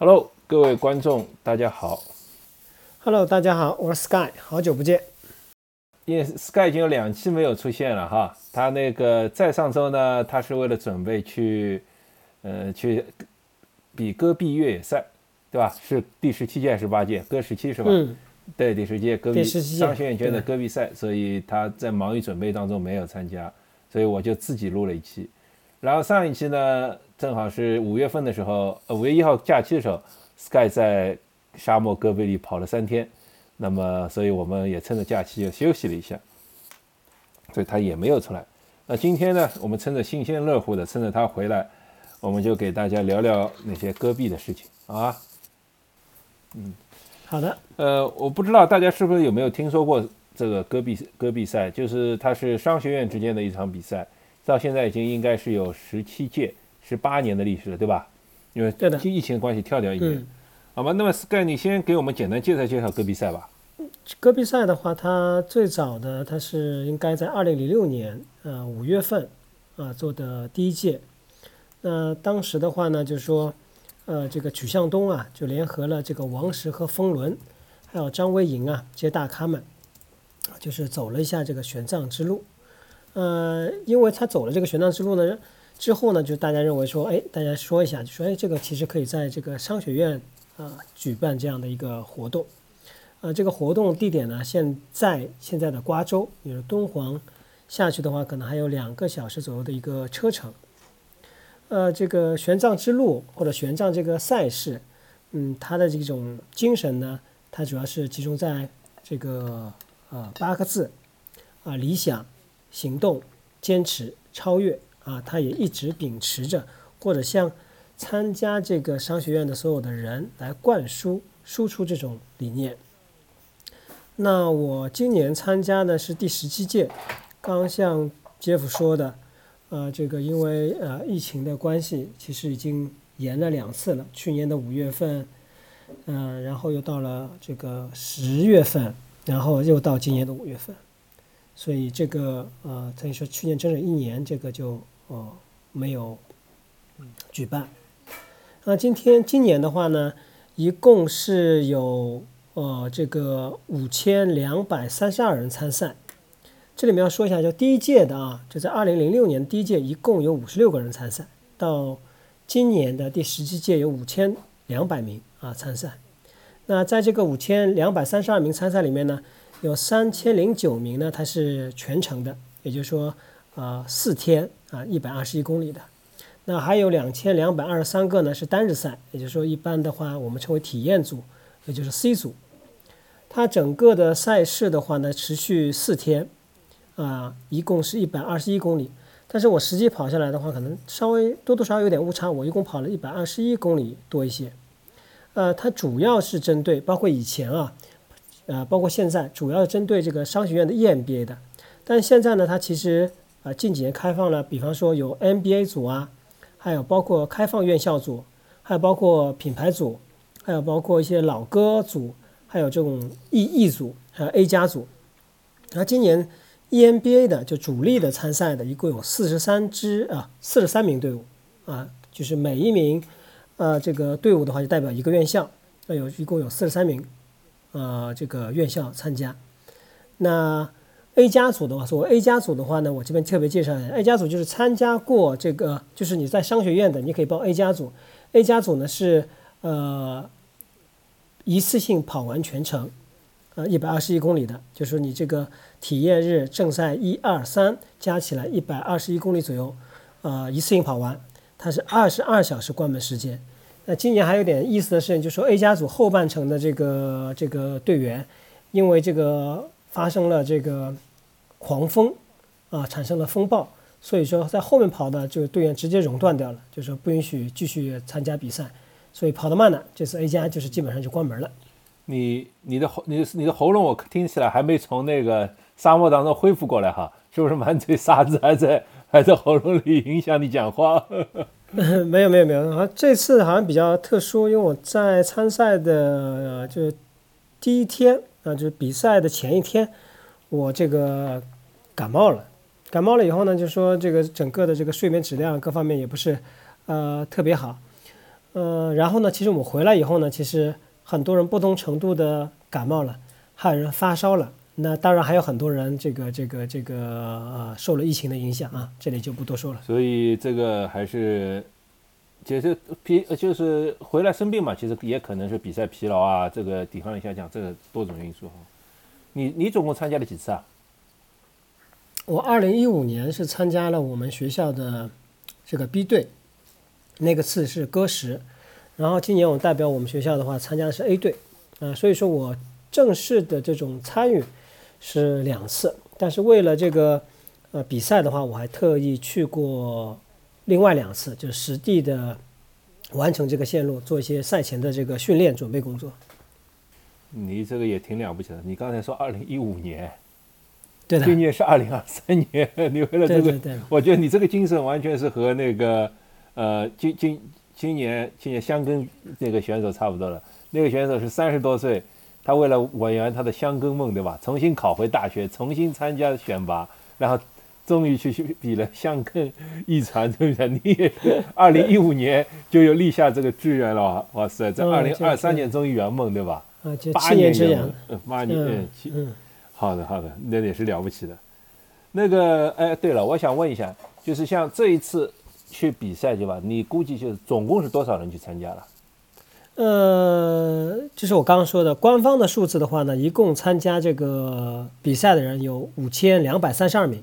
Hello，各位观众，大家好。Hello，大家好，我是 Sky，好久不见。因为 Sky 已经有两期没有出现了哈，他那个在上周呢，他是为了准备去，呃，去比戈壁越野赛，对吧？是第十七届还是十八届？戈十七是吧？嗯，对，第十届戈壁第17届商学院圈的戈壁赛，所以他在忙于准备当中没有参加，所以我就自己录了一期。然后上一期呢，正好是五月份的时候，呃，五月一号假期的时候，Sky 在沙漠戈壁里跑了三天，那么所以我们也趁着假期又休息了一下，所以他也没有出来。那今天呢，我们趁着新鲜热乎的，趁着他回来，我们就给大家聊聊那些戈壁的事情。啊。嗯。好的，呃，我不知道大家是不是有没有听说过这个戈壁戈壁赛，就是它是商学院之间的一场比赛，到现在已经应该是有十七届、十八年的历史了，对吧？因为对的疫情的关系跳掉一年，嗯，好吧？那么 Sky，你先给我们简单介绍介绍戈壁赛吧。戈壁赛的话，它最早的它是应该在二零零六年呃五月份啊、做的第一届。那当时的话呢，就是说，呃，这个曲向东啊，就联合了这个王石和风伦，还有张维迎啊这些大咖们，就是走了一下这个玄奘之路。呃，因为他走了这个玄奘之路呢，之后呢，就大家认为说，哎，大家说一下，就说，哎，这个其实可以在这个商学院啊、举办这样的一个活动。呃，这个活动地点呢，现在现在的瓜州，也就是敦煌下去的话，可能还有两个小时左右的一个车程。呃，这个玄奘之路或者玄奘这个赛事，嗯，它的这种精神呢，它主要是集中在这个呃八个字啊、理想、行动、坚持、超越啊，他也一直秉持着或者向参加这个商学院的所有的人来灌输输出这种理念。那我今年参加的是第十七届，刚像杰夫说的，呃，这个因为呃疫情的关系，其实已经延了两次了。去年的五月份，嗯、然后又到了这个十月份，然后又到今年的五月份，所以这个呃，等于说去年整整一年，这个就哦没有举办。那今天今年的话呢，一共是有呃这个五千两百三十二人参赛。这里面要说一下，就第一届的啊，就在二零零六年第一届一共有五十六个人参赛，到今年的第十七届有五千两百名啊参赛。那在这个五千两百三十二名参赛里面呢，有三千零九名呢它是全程的，也就是说啊四天啊一百二十一公里的。那还有两千两百二十三个呢是单日赛，也就是说一般的话我们称为体验组，也就是 C 组。它整个的赛事的话呢持续四天，啊，一共是一百二十一公里。但是我实际跑下来的话，可能稍微多多少少有点误差，我一共跑了一百二十一公里多一些。呃，它主要是针对包括以前啊，呃，包括现在，主要针对这个商学院的 EMBA 的。但现在呢，它其实啊、近几年开放了，比方说有 MBA 组啊，还有包括开放院校组，还有包括品牌组，还有包括一些老歌组，还有这种 E E 组，还有 A 加组。然后今年 EMBA 的就主力的参赛的，一共有四十三支啊，四十三名队伍啊，就是每一名呃这个队伍的话就代表一个院校，那有一共有四十三名呃这个院校参加。那 A 加组的话，所谓 A 加组的话呢，我这边特别介绍一下，A 加组就是参加过这个，就是你在商学院的，你可以报 A 加组。A 加组呢是呃一次性跑完全程，呃一百二十一公里的，就是你这个体验日正赛一二三加起来一百二十一公里左右，呃一次性跑完，它是二十二小时关门时间。那今年还有点意思的事情，就是说 A 加组后半程的这个这个队员，因为这个发生了这个狂风啊，产生了风暴，所以说在后面跑的就队员直接熔断掉了，就是说不允许继续参加比赛，所以跑得慢的这次 A 加就是基本上就关门了。你你的喉你的你的喉咙我听起来还没从那个沙漠当中恢复过来哈，是不是满嘴沙子还在还在喉咙里影响你讲话？没有没有没有，好像这次好像比较特殊，因为我在参赛的、呃、就是第一天啊、就是比赛的前一天，我这个感冒了。感冒了以后呢，就说这个整个的这个睡眠质量各方面也不是呃特别好，呃，然后呢，其实我们回来以后呢，其实很多人不同程度的感冒了，还有人发烧了。那当然还有很多人这个这个这个呃受了疫情的影响啊，这里就不多说了。所以这个还是，其实疲就是回来生病嘛，其实也可能是比赛疲劳啊，这个抵抗力下降，这个多种因素哈。你你总共参加了几次啊？我二零一五年是参加了我们学校的这个 B 队，那个次是歌十，然后今年我代表我们学校的话参加的是 A 队，啊，所以说我正式的这种参与。是两次，但是为了这个呃比赛的话，我还特意去过另外两次，就实地的完成这个线路，做一些赛前的这个训练准备工作。你这个也挺了不起的。你刚才说二零一五年，对的，今年是二零二三年，你为了这个，我觉得你这个精神完全是和那个呃今今今年今年香根那个选手差不多了。那个选手是三十多岁。他为了完圆他的香根梦，对吧？重新考回大学，重新参加选拔，然后终于去去比了香根一传，对不对？你也二零一五年就有立下这个志愿了，哇塞，在二零二三年终于圆梦，对吧？啊，八年之痒，八年，嗯，七，好的，好的，那也是了不起的。那个，哎，对了，我想问一下，就是像这一次去比赛，对吧？你估计就是总共是多少人去参加了？呃，就是我刚刚说的官方的数字的话呢，一共参加这个比赛的人有五千两百三十二名，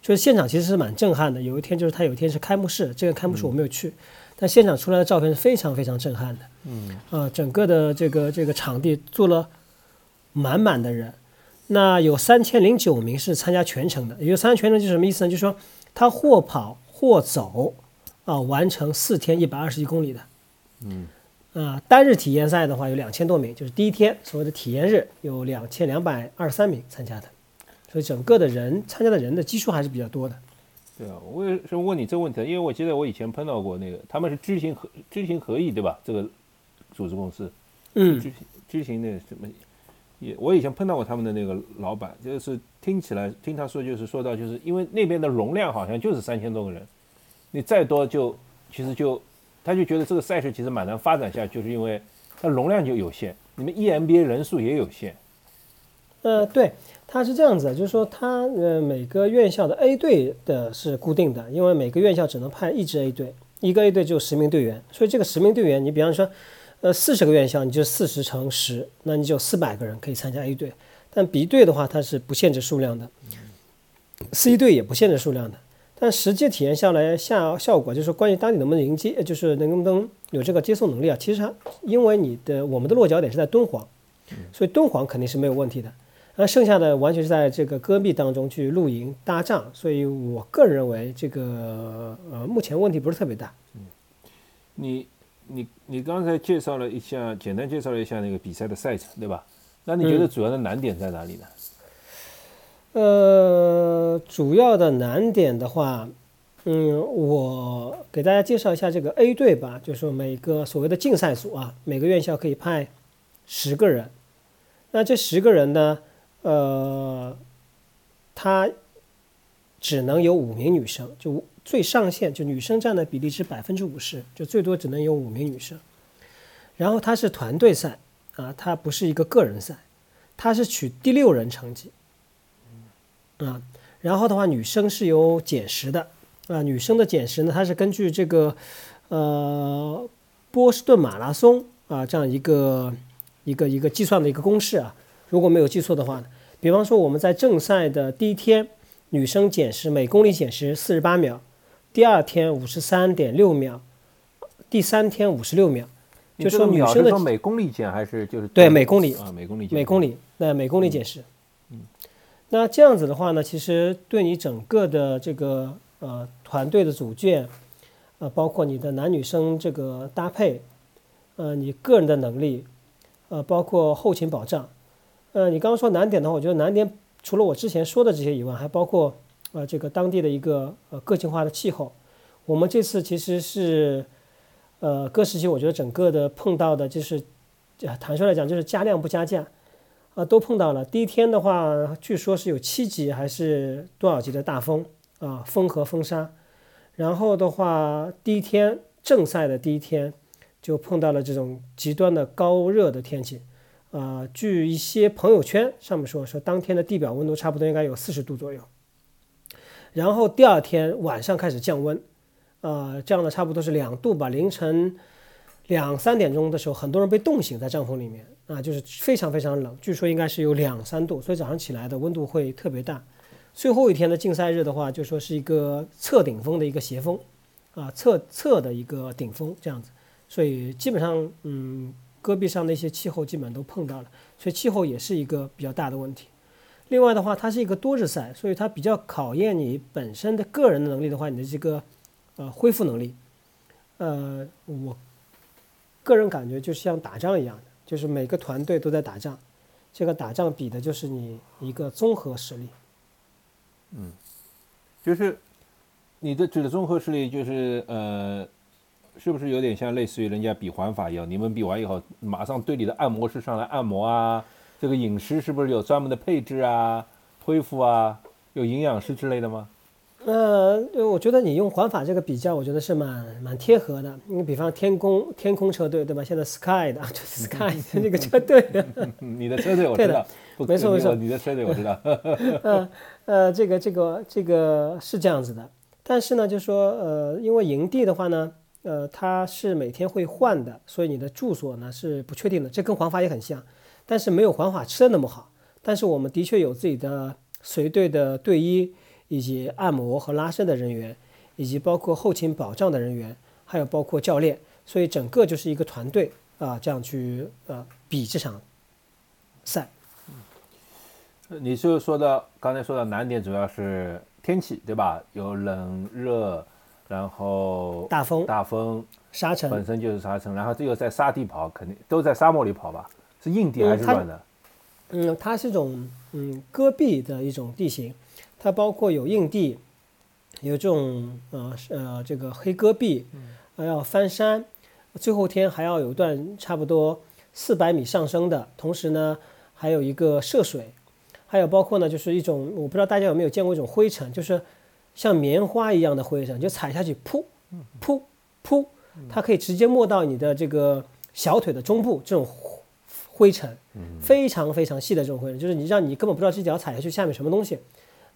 就是现场其实是蛮震撼的。有一天就是他有一天是开幕式，这个开幕式我没有去，但现场出来的照片是非常非常震撼的。嗯，啊，整个的这个这个场地坐了满满的人，那有三千零九名是参加全程的，也就参加全程就是什么意思呢？就是说他或跑或走啊，完成四天一百二十一公里的。嗯。啊，单日体验赛的话有两千多名，就是第一天所谓的体验日有两千两百二十三名参加的，所以整个的人参加的人的基数还是比较多的。对啊，我为什么问你这个问题？因为我记得我以前碰到过那个，他们是知行合知行合意，对吧？这个组织公司，嗯，知知行那什么，也我以前碰到过他们的那个老板，就是听起来听他说就是说到就是因为那边的容量好像就是三千多个人，你再多就其实就。他就觉得这个赛事其实蛮难发展下去，就是因为它容量就有限，你们 EMBA 人数也有限。呃，对，它是这样子，就是说它呃每个院校的 A 队的是固定的，因为每个院校只能派一支 A 队，一个 A 队就十名队员，所以这个十名队员，你比方说，呃四十个院校，你就四十乘十，那你就四百个人可以参加 A 队。但 B 队的话，它是不限制数量的，C 队也不限制数量的。但实际体验下来，下效果就是关于当地能不能迎接，就是能不能有这个接送能力啊。其实它，因为你的我们的落脚点是在敦煌，所以敦煌肯定是没有问题的。那剩下的完全是在这个戈壁当中去露营搭帐，所以我个人认为这个呃目前问题不是特别大。嗯，你你你刚才介绍了一下，简单介绍了一下那个比赛的赛程，对吧？那你觉得主要的难点在哪里呢？呃，主要的难点的话，嗯，我给大家介绍一下这个 A 队吧，就是说每个所谓的竞赛组啊，每个院校可以派十个人，那这十个人呢，呃，他只能有五名女生，就最上限就女生占的比例是百分之五十，就最多只能有五名女生。然后它是团队赛啊，它不是一个个人赛，它是取第六人成绩。啊，然后的话，女生是有减时的啊。女生的减时呢，它是根据这个呃波士顿马拉松啊这样一个一个一个计算的一个公式啊。如果没有记错的话，比方说我们在正赛的第一天，女生减时每公里减时四十八秒，第二天五十三点六秒，第三天五十六秒。就说女生的每公里减还是就是对每公里啊每公里每公里那每公里减时。那这样子的话呢，其实对你整个的这个呃团队的组建，呃，包括你的男女生这个搭配，呃，你个人的能力，呃，包括后勤保障，呃，你刚刚说难点的话，我觉得难点除了我之前说的这些以外，还包括呃这个当地的一个呃个性化的气候。我们这次其实是呃各时期，我觉得整个的碰到的就是，坦率来讲，就是加量不加价。啊，都碰到了。第一天的话，据说是有七级还是多少级的大风啊，风和风沙。然后的话，第一天正赛的第一天，就碰到了这种极端的高热的天气。呃，据一些朋友圈上面说，说当天的地表温度差不多应该有四十度左右。然后第二天晚上开始降温，呃，降了差不多是两度吧。凌晨两三点钟的时候，很多人被冻醒在帐篷里面啊，就是非常非常冷，据说应该是有两三度，所以早上起来的温度会特别大。最后一天的竞赛日的话，就说是一个侧顶风的一个斜风，啊，侧侧的一个顶风这样子，所以基本上，嗯，戈壁上那些气候基本都碰到了，所以气候也是一个比较大的问题。另外的话，它是一个多日赛，所以它比较考验你本身的个人的能力的话，你的这个呃恢复能力，呃，我个人感觉就像打仗一样的，就是每个团队都在打仗，这个打仗比的就是你一个综合实力。嗯，就是你的指的综合实力，就是呃，是不是有点像类似于人家比环法一样？你们比完以后，马上对你的按摩师上来按摩啊？这个饮食是不是有专门的配置啊？恢复啊？有营养师之类的吗？呃，我觉得你用环法这个比较，我觉得是蛮蛮贴合的。你比方天空天空车队对吧？现在 Sky 的，就是 Sky 的那个车队。你的车队我知道，没错没错，你的车队我知道。呃呃，这个这个这个是这样子的，但是呢，就说呃，因为营地的话呢，呃，它是每天会换的，所以你的住所呢是不确定的。这跟环法也很像，但是没有环法吃的那么好。但是我们的确有自己的随队的队医。以及按摩和拉伸的人员，以及包括后勤保障的人员，还有包括教练，所以整个就是一个团队啊，这样去呃比这场赛。你就说的刚才说的难点主要是天气对吧？有冷热，然后大风、大风、沙尘，本身就是沙尘，然后这个在沙地跑，肯定都在沙漠里跑吧？是硬地还是软的？嗯，它是一种嗯戈壁的一种地形。它包括有硬地，有这种呃呃这个黑戈壁，还要翻山，最后天还要有一段差不多四百米上升的，同时呢还有一个涉水，还有包括呢就是一种我不知道大家有没有见过一种灰尘，就是像棉花一样的灰尘，就踩下去噗噗噗，它可以直接没到你的这个小腿的中部，这种灰尘非常非常细的这种灰尘，就是你让你根本不知道这脚踩下去下面什么东西。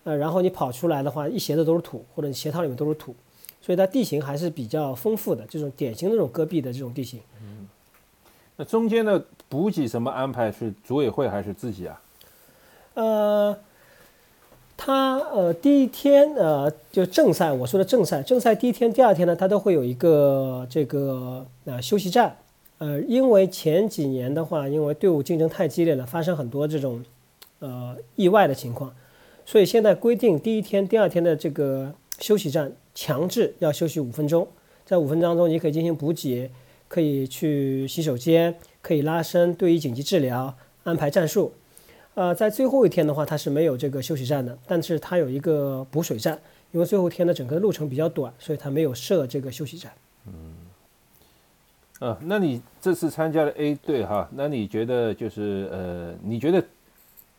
呃，然后你跑出来的话，一鞋子都是土，或者你鞋套里面都是土，所以它地形还是比较丰富的，这种典型的这种戈壁的这种地形。嗯，那中间的补给什么安排是组委会还是自己啊？呃，他呃第一天呃就正赛，我说的正赛，正赛第一天、第二天呢，他都会有一个这个呃休息站。呃，因为前几年的话，因为队伍竞争太激烈了，发生很多这种呃意外的情况。所以现在规定，第一天、第二天的这个休息站强制要休息五分钟，在五分钟当中，你可以进行补给，可以去洗手间，可以拉伸，对于紧急治疗，安排战术。呃，在最后一天的话，它是没有这个休息站的，但是它有一个补水站，因为最后一天的整个路程比较短，所以它没有设这个休息站。嗯，呃，那你这次参加了 A 队哈，那你觉得就是呃，你觉得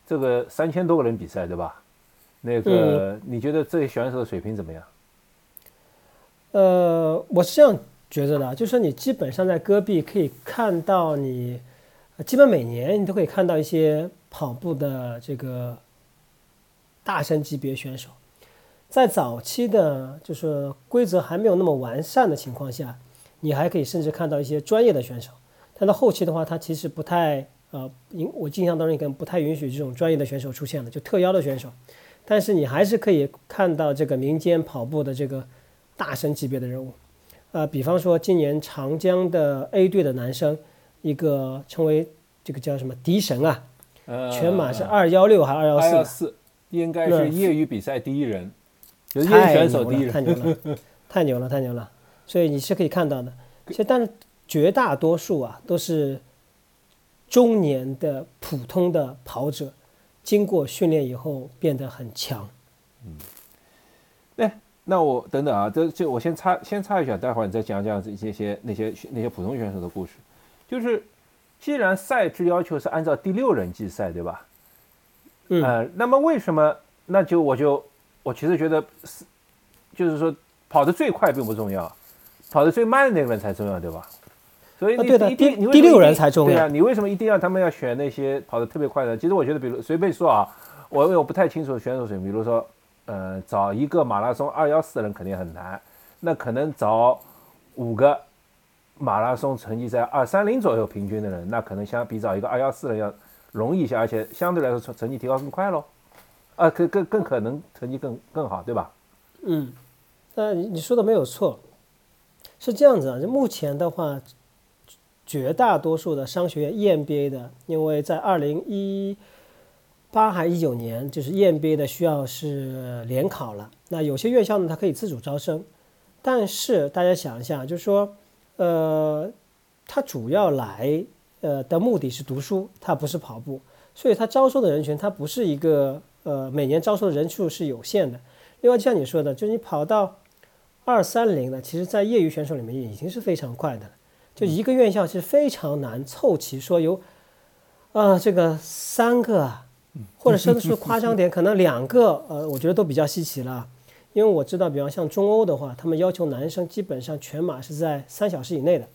这个三千多个人比赛对吧？那个，你觉得这些选手的水平怎么样？呃，我是这样觉得的，就是说你基本上在戈壁可以看到，你基本每年你都可以看到一些跑步的这个大神级别选手。在早期的，就是规则还没有那么完善的情况下，你还可以甚至看到一些专业的选手。但到后期的话，他其实不太呃，我印象当中应该不太允许这种专业的选手出现了，就特邀的选手。但是你还是可以看到这个民间跑步的这个大神级别的人物，呃，比方说今年长江的 A 队的男生，一个称为这个叫什么迪神啊，全马是二幺六还是二幺四？应该是业余比赛第一人，业余选手第一人，太牛了，太牛了，太牛了。所以你是可以看到的，其实但是绝大多数啊都是中年的普通的跑者。经过训练以后变得很强，嗯，哎，那我等等啊，这这我先插先插一下，待会儿你再讲讲这些些那些那些普通选手的故事。就是，既然赛制要求是按照第六人计赛，对吧？嗯，那么为什么？那就我就我其实觉得是，就是说跑得最快并不重要，跑得最慢的那个人才重要，对吧？所以你对的第你第六人才重要对啊，你为什么一定要他们要选那些跑得特别快的？其实我觉得，比如随便说啊，我因为我不太清楚选手水平，比如说，呃，找一个马拉松二幺四的人肯定很难，那可能找五个马拉松成绩在二三零左右平均的人，那可能相比找一个二幺四的要容易一些，而且相对来说成成绩提高更快喽，啊，更更更可能成绩更更好，对吧？嗯，那你你说的没有错，是这样子啊。就目前的话，绝大多数的商学院 EMBA 的，因为在二零一八还一九年，就是 EMBA 的需要是联考了。那有些院校呢，它可以自主招生，但是大家想一下，就是说，呃，它主要来呃的目的是读书，它不是跑步，所以它招收的人群，它不是一个呃每年招收的人数是有限的。另外，就像你说的，就是你跑到二三零的，其实在业余选手里面已经是非常快的了。就一个院校是非常难凑齐，说有，呃，这个三个啊，或者甚至说夸张点，可能两个，呃，我觉得都比较稀奇了。因为我知道，比方像中欧的话，他们要求男生基本上全马是在三小时以内的，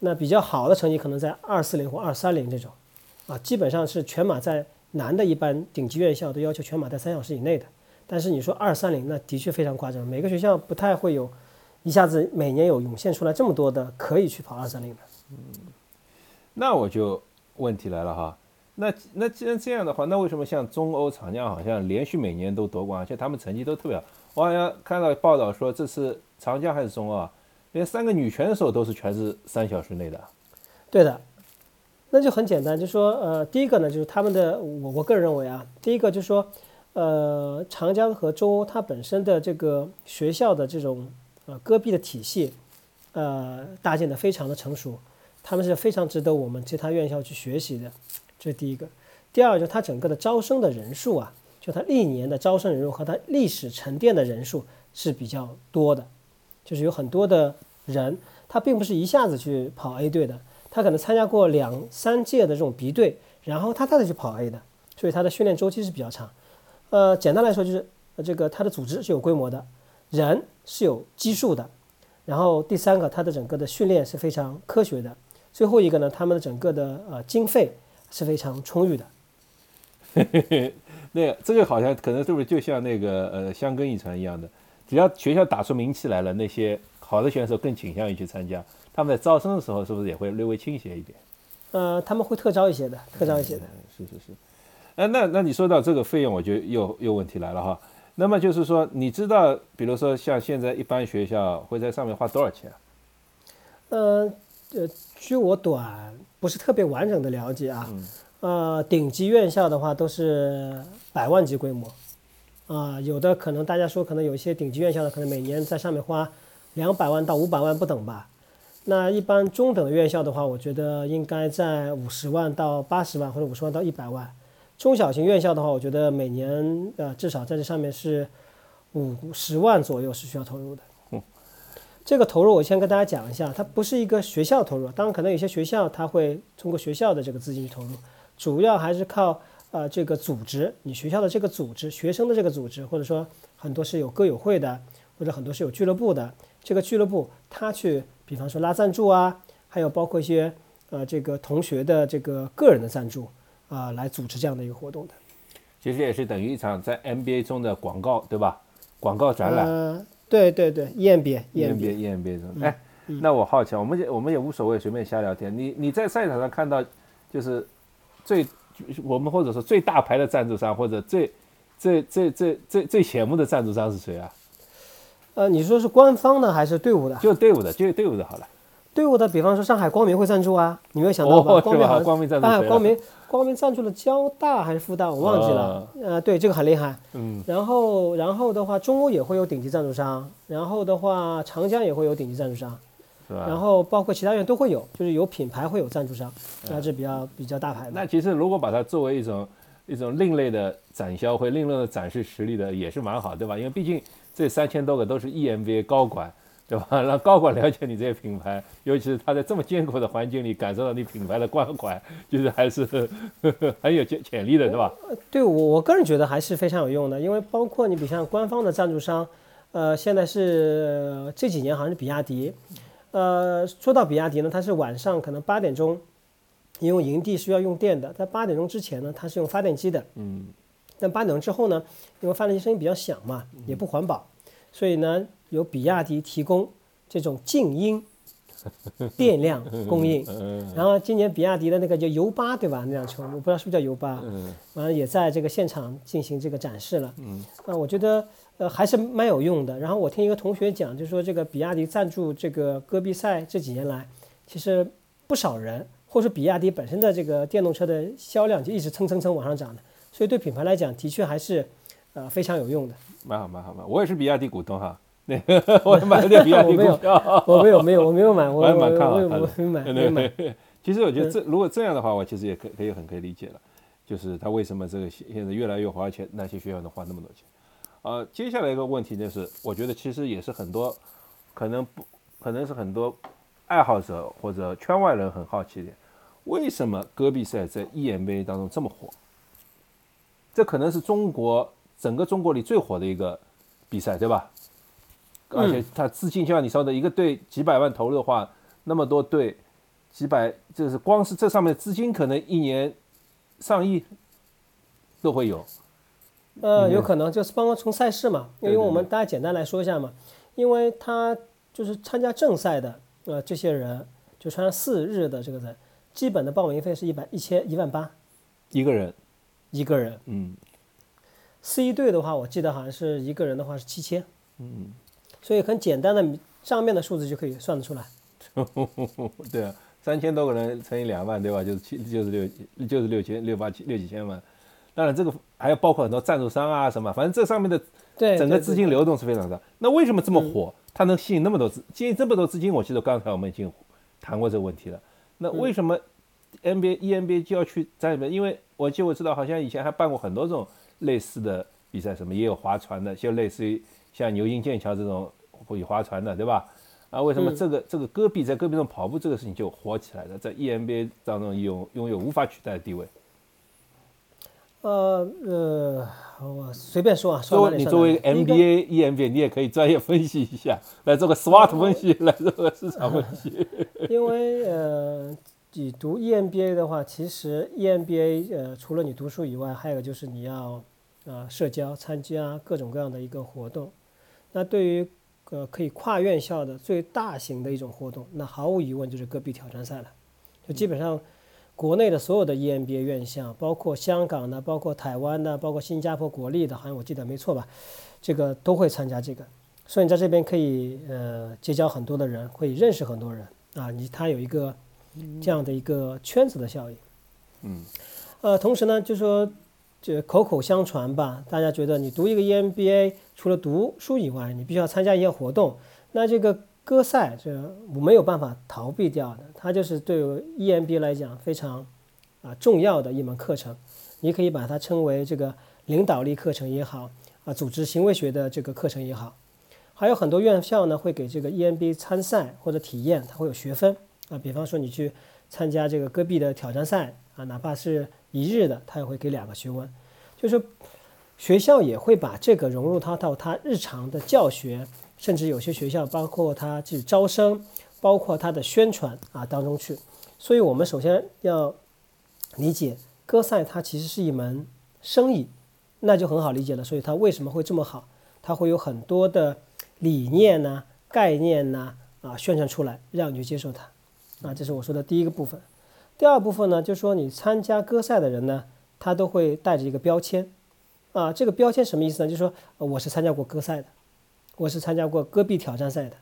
那比较好的成绩可能在二四零或二三零这种，啊，基本上是全马在男的一般顶级院校都要求全马在三小时以内的。但是你说二三零，那的确非常夸张，每个学校不太会有一下子每年有涌现出来这么多的可以去跑二三零的。嗯那我就问题来了哈，那那既然这样的话，那为什么像中欧长江好像连续每年都夺冠，而且他们成绩都特别好？我好像看到报道说，这次长江还是中欧，连三个女选手都是全是三小时内的。对的，那就很简单，就说呃，第一个呢，就是他们的，我我个人认为啊，第一个就是说，呃，长江和中欧它本身的这个学校的这种呃戈壁的体系，呃，搭建的非常的成熟，他们是非常值得我们其他院校去学习的，这是第一个。第二，就是它整个的招生的人数啊，就它历年的招生人数和它历史沉淀的人数是比较多的，就是有很多的人，他并不是一下子去跑 A 队的，他可能参加过两三届的这种 B 队，然后他再去跑 A 的，所以他的训练周期是比较长。呃，简单来说就是，呃，这个他的组织是有规模的，人是有基数的，然后第三个，他的整个的训练是非常科学的，最后一个呢，他们的整个的呃经费是非常充裕的。那这个好像可能是不是就像那个呃香根遗传一样的，只要学校打出名气来了，那些好的选手更倾向于去参加。他们在招生的时候是不是也会略微倾斜一点？呃，他们会特招一些的，特招一些的。是是是。哎，那那你说到这个费用，我就又又问题来了哈。那么就是说，你知道，比如说像现在一般学校会在上面花多少钱啊？呃呃，据我短不是特别完整的了解啊，呃，顶级院校的话都是百万级规模，啊、有的可能大家说可能有一些顶级院校的可能每年在上面花两百万到五百万不等吧。那一般中等的院校的话，我觉得应该在五十万到八十万或者五十万到一百万。中小型院校的话，我觉得每年呃至少在这上面是五十万左右是需要投入的。这个投入我先跟大家讲一下，它不是一个学校投入，当然可能有些学校它会通过学校的这个资金去投入，主要还是靠呃这个组织，你学校的这个组织，学生的这个组织，或者说很多是有歌友会的，或者很多是有俱乐部的，这个俱乐部他去，比方说拉赞助啊，还有包括一些呃这个同学的这个个人的赞助啊、来组织这样的一个活动的。其实也是等于一场在 NBA 中的广告，对吧？广告展览。呃，对对对，EMBA EMBA EMBA，EMBA 中，哎，那我好奇，我们也我们也无所谓，随便瞎聊天。你你在赛场上看到，就是最我们或者说最大牌的赞助商，或者最最最最最最显目的赞助商是谁啊？呃，你说是官方呢还是队伍的？就队伍的，就队伍的好了。队伍的，比方说上海光明会赞助啊，你没有想到吧？哦光明好像光明赞助啊光明光明赞助了交大还是复大，我忘记了。呃，对，这个很厉害。嗯，然后然后的话，中欧也会有顶级赞助商，然后的话，长江也会有顶级赞助商？然后包括其他院都会有，就是有品牌会有赞助商，那是比较比较大牌的。那其实如果把它作为一种一种另类的展销会、另类的展示实力的，也是蛮好，对吧？因为毕竟这三千多个都是 EMBA 高管，对吧？让高管了解你这些品牌，尤其是他在这么艰苦的环境里感受到你品牌的关怀，就是还是 很有潜潜力的，是吧？对我我个人觉得还是非常有用的，因为包括你比如像官方的赞助商，呃，现在是呃这几年好像是比亚迪，呃，说到比亚迪呢，它是晚上可能八点钟，因为营地需要用电的，在八点钟之前呢，它是用发电机的。嗯。但八点钟之后呢，因为发电机声音比较响嘛，也不环保，所以呢，由比亚迪提供这种静音电量供应。然后今年比亚迪的那个叫尤八对吧？那辆车我不知道是不是叫尤八。嗯。完了也在这个现场进行这个展示了。嗯。那，我觉得呃还是蛮有用的。然后我听一个同学讲，就是说这个比亚迪赞助这个戈壁赛这几年来，其实不少人，或者说比亚迪本身的这个电动车的销量就一直蹭蹭蹭往上涨的。所以对品牌来讲，的确还是，呃，非常有用的。蛮好，蛮好，蛮好。我也是比亚迪股东哈，那个我买了点比亚迪股票。我没有，没有，我没有买，我 也蛮看好它的。没买，没买。其实我觉得这如果这样的话，我其实也可可以很可以理解了，就是他为什么这个现在越来越花钱，那些学校能花那么多钱。呃，接下来一个问题就是，我觉得其实也是很多，可能不，可能是很多爱好者或者圈外人很好奇的，为什么戈壁赛在 EMBA 当中这么火？这可能是中国整个中国里最火的一个比赛，对吧？而且它资金就像你说的，一个队几百万投入的话，那么多队，几百就是光是这上面资金可能一年上亿都会有。呃，有可能就是包括从赛事嘛，因为我们大家简单来说一下嘛，因为他就是参加正赛的呃这些人，就参加四日的这个人，基本的报名费是一百一千一万八一个人。一个人，嗯，C 队的话，我记得好像是一个人的话是七千，嗯，所以很简单的账面的数字就可以算得出来。对啊，三千多个人乘以两万，对吧？就是七，就是六，就是六千六八七六几千万。当然，这个还要包括很多赞助商啊什么，反正这上面的整个资金流动是非常大。那为什么这么火？它能吸引那么多资，吸引这么多资金？我记得刚才我们已经谈过这个问题了。那为什么？NBA、EMBA 就要去在里面，因为我记我知道，好像以前还办过很多种类似的比赛，什么也有划船的，就类似于像牛津、剑桥这种会划船的，对吧？啊，为什么这个这个戈壁在戈壁上跑步这个事情就火起来了，在 EMBA 当中拥拥有无法取代的地位？呃呃，我随便说啊，说你作为 MBA、EMBA，你也可以专业分析一下，来做个 SWOT 分析，来做个市场分析，因为呃。你读 EMBA 的话，其实 EMBA 呃，除了你读书以外，还有就是你要啊社交，参加各种各样的一个活动。那对于呃可以跨院校的最大型的一种活动，那毫无疑问就是戈壁挑战赛了。就基本上国内的所有的 EMBA 院校，包括香港的，包括台湾的，包括新加坡国立的，好像我记得没错吧？这个都会参加这个，所以你在这边可以呃结交很多的人，会认识很多人啊。你他有一个。这样的一个圈子的效应，嗯，呃，同时呢，就说这口口相传吧，大家觉得你读一个 EMBA，除了读书以外，你必须要参加一些活动。那这个歌赛，这我没有办法逃避掉的，它就是对 EMB 来讲非常啊重要的一门课程。你可以把它称为这个领导力课程也好，啊，组织行为学的这个课程也好。还有很多院校呢，会给这个 EMB 参赛或者体验，它会有学分。啊，比方说你去参加这个戈壁的挑战赛啊，哪怕是一日的，它也会给两个学分。就是学校也会把这个融入他到他日常的教学，甚至有些学校包括他去招生，包括他的宣传啊当中去。所以我们首先要理解歌赛它其实是一门生意，那就很好理解了。所以它为什么会这么好？它会有很多的理念呐、概念呐啊宣传出来，让你去接受它。啊，这是我说的第一个部分。第二部分呢，就是说你参加歌赛的人呢，他都会带着一个标签。啊，这个标签什么意思呢？就是说我是参加过歌赛的，我是参加过戈壁挑战赛的。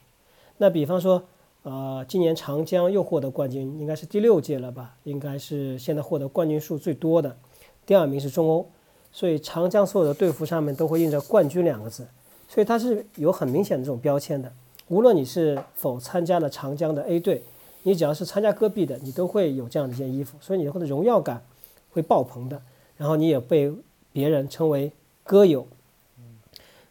那比方说，呃，今年长江又获得冠军，应该是第六届了吧？应该是现在获得冠军数最多的。第二名是中欧，所以长江所有的队服上面都会印着“冠军”两个字，所以它是有很明显的这种标签的。无论你是否参加了长江的 A 队。你只要是参加戈壁的，你都会有这样的一件衣服，所以你的荣耀感会爆棚的。然后你也被别人称为歌友。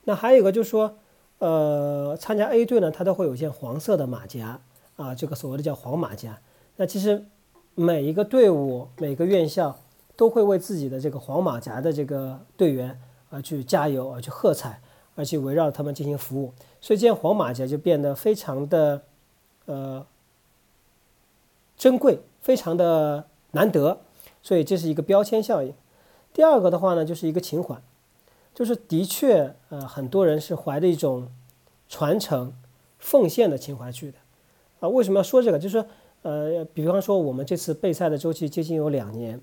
那还有一个就是说，呃，参加 A 队呢，它都会有一件黄色的马甲啊，这个所谓的叫黄马甲。那其实每一个队伍、每个院校都会为自己的这个黄马甲的这个队员而去加油、而去喝彩、而去围绕他们进行服务，所以这件黄马甲就变得非常的。呃珍贵，非常的难得，所以这是一个标签效应。第二个的话呢，就是一个情怀，就是的确呃很多人是怀着一种传承、奉献的情怀去的啊。为什么要说这个？就是呃，比方说我们这次备赛的周期接近有两年，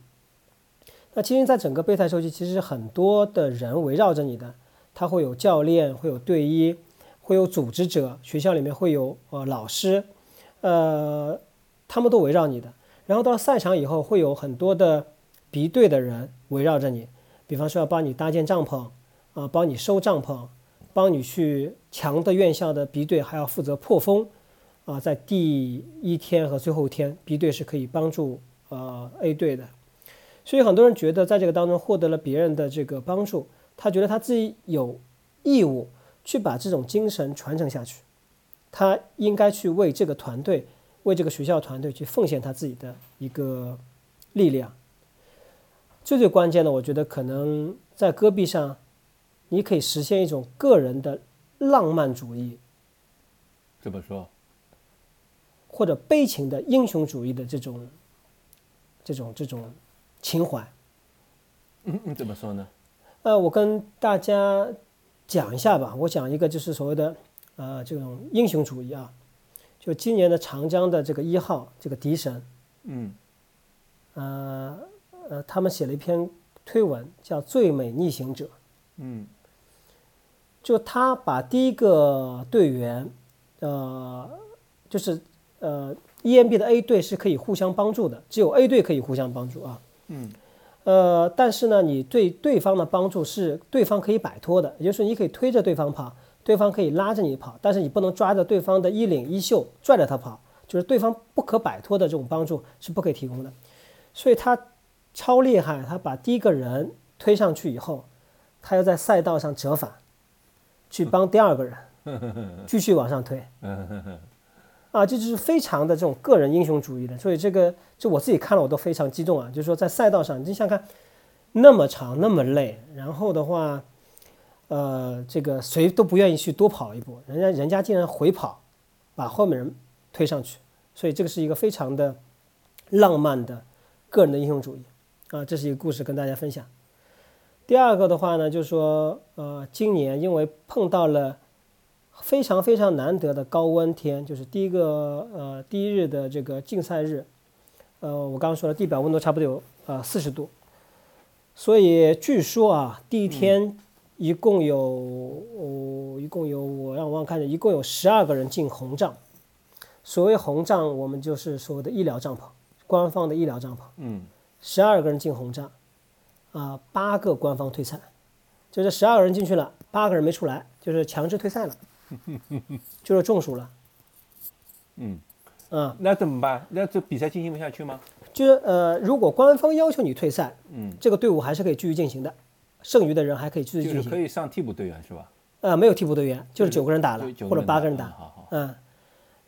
那其实在整个备赛周期，其实很多的人围绕着你的，他会有教练，会有队医，会有组织者，学校里面会有呃老师，呃，他们都围绕你的。然后到赛场以后，会有很多的敌对的人围绕着你，比方说要帮你搭建帐篷，啊，帮你收帐篷，帮你去强的院校的 B 队还要负责破风。啊，在第一天和最后一天，B 队是可以帮助呃 A 队的，所以很多人觉得在这个当中获得了别人的这个帮助，他觉得他自己有义务去把这种精神传承下去，他应该去为这个团队、为这个学校团队去奉献他自己的一个力量。最最关键的，我觉得可能在戈壁上，你可以实现一种个人的浪漫主义。怎么说？或者悲情的英雄主义的这种、这种、这种情怀，嗯，怎么说呢？呃，我跟大家讲一下吧。我讲一个就是所谓的呃这种英雄主义啊，就今年的长江的这个一号这个笛神，嗯，呃呃，他们写了一篇推文叫《最美逆行者》，嗯，就他把第一个队员，呃，就是。呃，EMB 的 A 队是可以互相帮助的，只有 A 队可以互相帮助啊。嗯。呃，但是呢，你对对方的帮助是对方可以摆脱的，也就是你可以推着对方跑，对方可以拉着你跑，但是你不能抓着对方的衣领衣袖拽着他跑，就是对方不可摆脱的这种帮助是不可以提供的。所以他超厉害，他把第一个人推上去以后，他要在赛道上折返，去帮第二个人 继续往上推。啊，这就是非常的这种个人英雄主义的，所以这个就我自己看了我都非常激动啊。就是说在赛道上，你想看那么长那么累，然后的话，呃，这个谁都不愿意去多跑一步，人家人家竟然回跑，把后面人推上去，所以这个是一个非常的浪漫的个人的英雄主义啊。这是一个故事跟大家分享。第二个的话呢，就是说呃，今年因为碰到了。非常非常难得的高温天，就是第一个呃第一日的这个竞赛日，呃，我刚刚说了，地表温度差不多有呃四十度，所以据说啊，第一天一共有哦一共有我让我看着一共有十二个人进红帐，所谓红帐，我们就是所谓的医疗帐篷，官方的医疗帐篷，嗯，十二个人进红帐，啊，八个官方退赛，就是十二个人进去了，八个人没出来，就是强制退赛了。就是中暑了，嗯，啊，那怎么办？那这比赛进行不下去吗？就是呃，如果官方要求你退赛，嗯，这个队伍还是可以继续进行的，剩余的人还可以继续进行。就是可以上替补队员是吧？呃，没有替补队员，就是九个人打了，或者八个人打，嗯。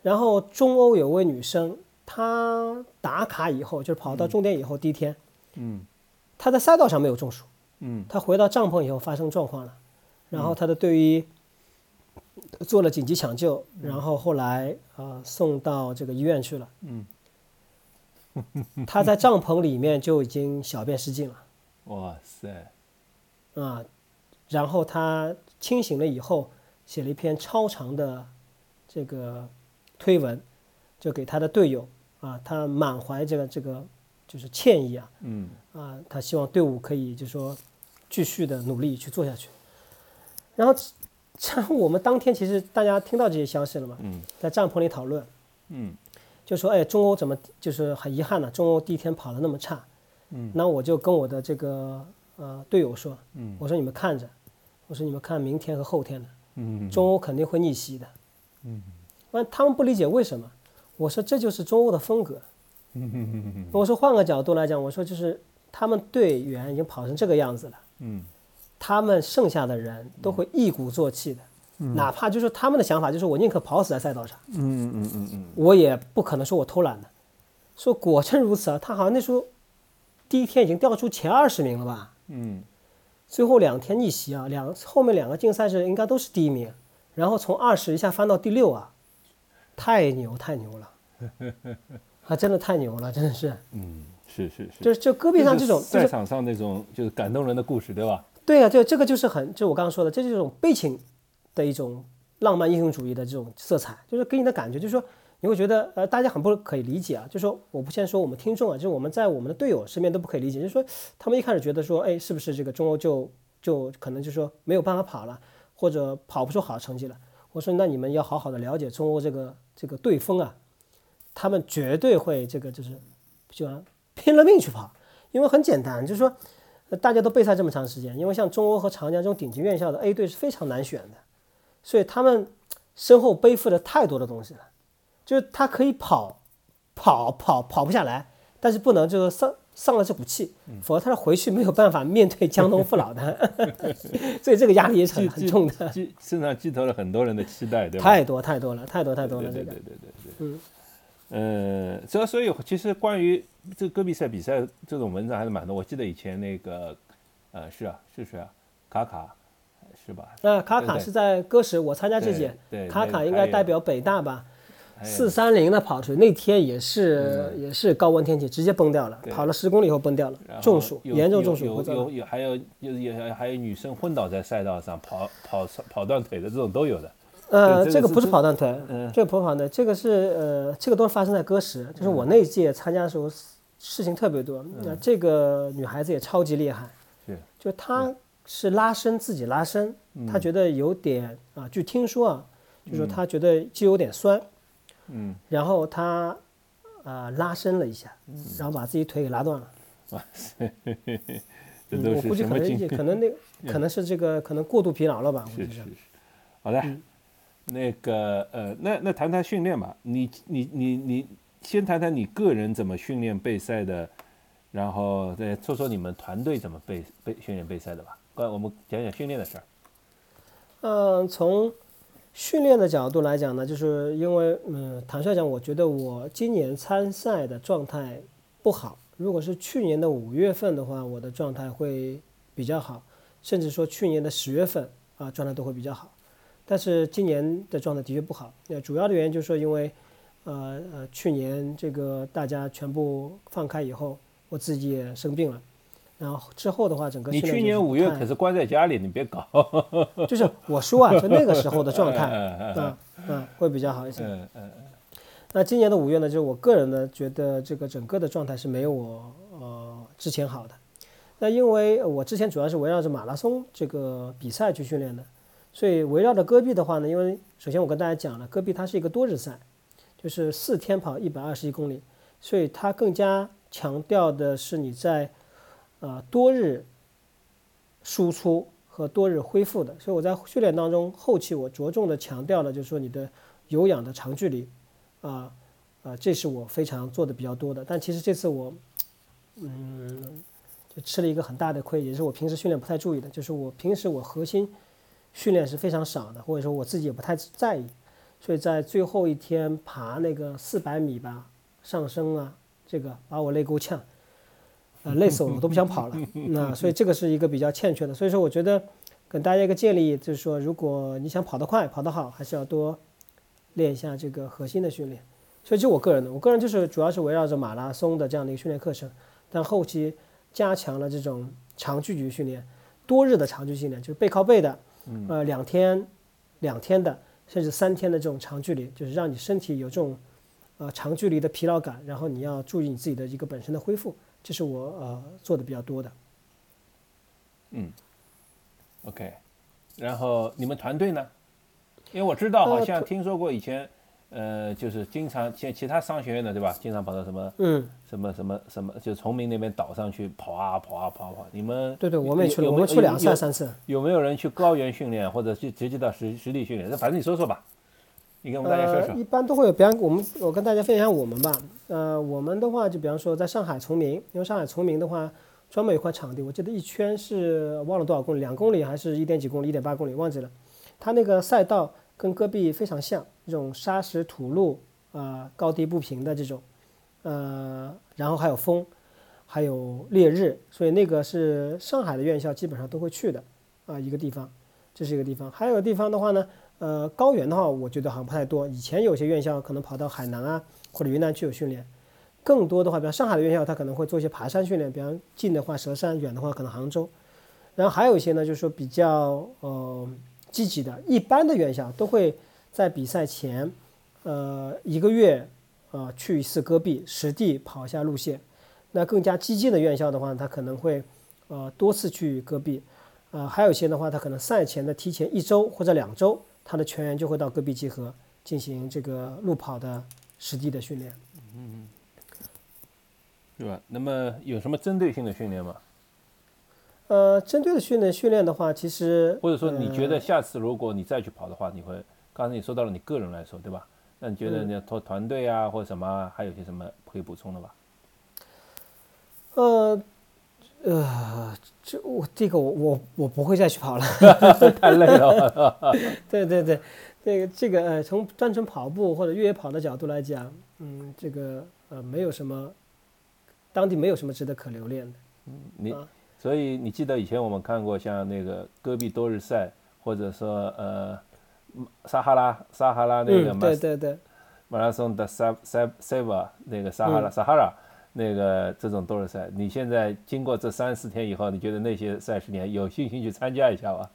然后中欧有位女生，她打卡以后，就是跑到终点以后第一天，嗯，他在赛道上没有中暑，嗯，他回到帐篷以后发生状况了，然后他的队医。做了紧急抢救，然后后来啊送到这个医院去了。嗯，他在帐篷里面就已经小便失禁了。哇塞！啊，然后他清醒了以后，写了一篇超长的这个推文，就给他的队友啊，他满怀这个这个就是歉意啊。嗯。啊，他希望队伍可以就说继续的努力去做下去，然后。然后我们当天其实大家听到这些消息了嘛？嗯，在帐篷里讨论，嗯，就说哎，中欧怎么就是很遗憾呢？中欧第一天跑的那么差，嗯，那我就跟我的这个呃队友说，嗯，我说你们看着，我说你们看明天和后天的，嗯，中欧肯定会逆袭的，嗯，完他们不理解为什么，我说这就是中欧的风格，嗯我说换个角度来讲，我说就是他们队员已经跑成这个样子了，嗯。他们剩下的人都会一鼓作气的，哪怕就是他们的想法，就是我宁可跑死在赛道上，嗯嗯嗯嗯，我也不可能说我偷懒的。说果真如此啊，他好像那时候第一天已经掉出前二十名了吧？嗯，最后两天逆袭啊，两后面两个竞赛是应该都是第一名，然后从二十一下翻到第六啊。太牛太牛了，啊，真的太牛了，真的是，嗯，是是是，就是就戈壁上这种，就是赛场上那种就是感动人的故事，对吧？对啊，就这个就是很，就我刚刚说的，这就是一种悲情的一种浪漫英雄主义的这种色彩，就是给你的感觉，就是说你会觉得，呃，大家很不可以理解啊，就是说我不先说我们听众啊，就是我们在我们的队友身边都不可以理解，就是说他们一开始觉得说，哎，是不是这个中欧就就可能就说没有办法跑了，或者跑不出好成绩了？我说那你们要好好的了解中欧这个这个队风啊，他们绝对会这个就是就拼了命去跑，因为很简单，就是说。大家都备赛这么长时间，因为像中欧和长江这种顶级院校的 A 队是非常难选的，所以他们身后背负了太多的东西了。就是他可以跑，跑跑跑不下来，但是不能就是上上了这股气，否则他回去没有办法面对江东父老的。所以这个压力也很很重的。寄身上寄托了很多人的期待，对吧？太多太多了，太多太多了。对对对对对。嗯。呃，这所以其实关于这个戈壁赛比赛这种文章还是蛮多。我记得以前那个，呃，是啊，是谁啊？卡卡是吧？那卡卡是在歌时，我参加这届，卡卡应该代表北大吧？四三零的跑出去，那天也是也是高温天气，直接崩掉了，跑了十公里以后崩掉了，中暑，严重中暑。有有有还有有有还有女生昏倒在赛道上，跑跑跑断腿的这种都有的。呃，这个不是跑断腿，这个不是跑断，这个是呃，这个都是发生在歌时，就是我那届参加的时候，事情特别多。那这个女孩子也超级厉害，是，就她是。拉伸自己拉伸，她觉得有点啊，据听说啊，就说她觉得肌有点酸，嗯，然后他啊拉伸了一下，然后把自己腿给拉断了。哇塞，我估计可能可能那 可能是这个可能过度疲劳了吧，是是是，好的。那个呃，那那谈谈训练吧。你你你你先谈谈你个人怎么训练备赛的，然后再说说你们团队怎么备备训练备赛的吧。关我们讲讲训练的事儿。嗯，从训练的角度来讲呢，就是因为嗯，坦率讲，我觉得我今年参赛的状态不好。如果是去年的五月份的话，我的状态会比较好，甚至说去年的十月份啊，状态都会比较好。但是今年的状态的确不好，那主要的原因就是说，因为，呃呃，去年这个大家全部放开以后，我自己也生病了，然后之后的话，整个你去年五月可是关在家里，你别搞。就是我说啊，就那个时候的状态，嗯嗯，会比较好一些。嗯嗯嗯。那今年的五月呢，就是我个人呢觉得这个整个的状态是没有我呃之前好的。那因为我之前主要是围绕着马拉松这个比赛去训练的。所以围绕着戈壁的话呢，因为首先我跟大家讲了，戈壁它是一个多日赛，就是四天跑一百二十一公里，所以它更加强调的是你在呃多日输出和多日恢复的。所以我在训练当中后期我着重的强调了，就是说你的有氧的长距离，啊啊，这是我非常做的比较多的。但其实这次我嗯就吃了一个很大的亏，也是我平时训练不太注意的，就是我平时我核心。训练是非常少的，或者说我自己也不太在意，所以在最后一天爬那个四百米吧，上升啊，这个把我累够呛，呃，累死我，我都不想跑了。那所以这个是一个比较欠缺的。所以说，我觉得给大家一个建议，就是说，如果你想跑得快、跑得好，还是要多练一下这个核心的训练。所以就我个人的，我个人就是主要是围绕着马拉松的这样的一个训练课程，但后期加强了这种长距离训练，多日的长距离训练，就是背靠背的。呃，两天，两天的，甚至三天的这种长距离，就是让你身体有这种，呃，长距离的疲劳感，然后你要注意你自己的一个本身的恢复，这是我呃做的比较多的。嗯，OK，然后你们团队呢？因为我知道，好像听说过以前。呃，就是经常像其他商学院的，对吧？经常跑到什么，嗯，什么什么什么，就崇明那边岛上去跑啊跑啊跑啊跑。你们对对，我们也去了，我们去两次三次。有没有人去高原训练，或者去直接到实实地训练？那反正你说说吧，你跟我们大家说说。一般都会有，比方我们我跟大家分享我们吧。呃，我们的话就比方说在上海崇明，因为上海崇明的话专门有块场地，我记得一圈是忘了多少公里，两公里还是一点几公里，一点八公里忘记了。它那个赛道。跟戈壁非常像，这种沙石土路啊，高低不平的这种，呃，然后还有风，还有烈日，所以那个是上海的院校基本上都会去的啊一个地方，这是一个地方。还有地方的话呢，呃，高原的话，我觉得好像不太多。以前有些院校可能跑到海南啊或者云南去有训练，更多的话，比方上海的院校，他可能会做一些爬山训练，比方近的话佘山，远的话可能杭州。然后还有一些呢，就是说比较呃积极的，一般的院校都会在比赛前，呃一个月，呃去一次戈壁，实地跑一下路线。那更加激进的院校的话，他可能会呃多次去戈壁，呃还有一些的话，他可能赛前的提前一周或者两周。他的全员就会到戈壁集合进行这个路跑的实地的训练，嗯，对吧？那么有什么针对性的训练吗？呃，针对的训练训练的话，其实或者说你觉得下次如果你再去跑的话，你会刚才你说到了你个人来说，对吧？那你觉得你要团团队啊或者什么，还有些什么可以补充的吧？呃。呃，这我这个我我我不会再去跑了，太累了。对对对，这个这个呃，从单纯跑步或者越野跑的角度来讲，嗯，这个呃没有什么，当地没有什么值得可留恋的。嗯，你所以你记得以前我们看过像那个戈壁多日赛，或者说呃撒哈拉撒哈拉那个马对对对马拉松的塞塞塞瓦那个撒哈拉撒哈拉。那个这种多日赛，你现在经过这三四天以后，你觉得那些赛事你还有信心去参加一下吗？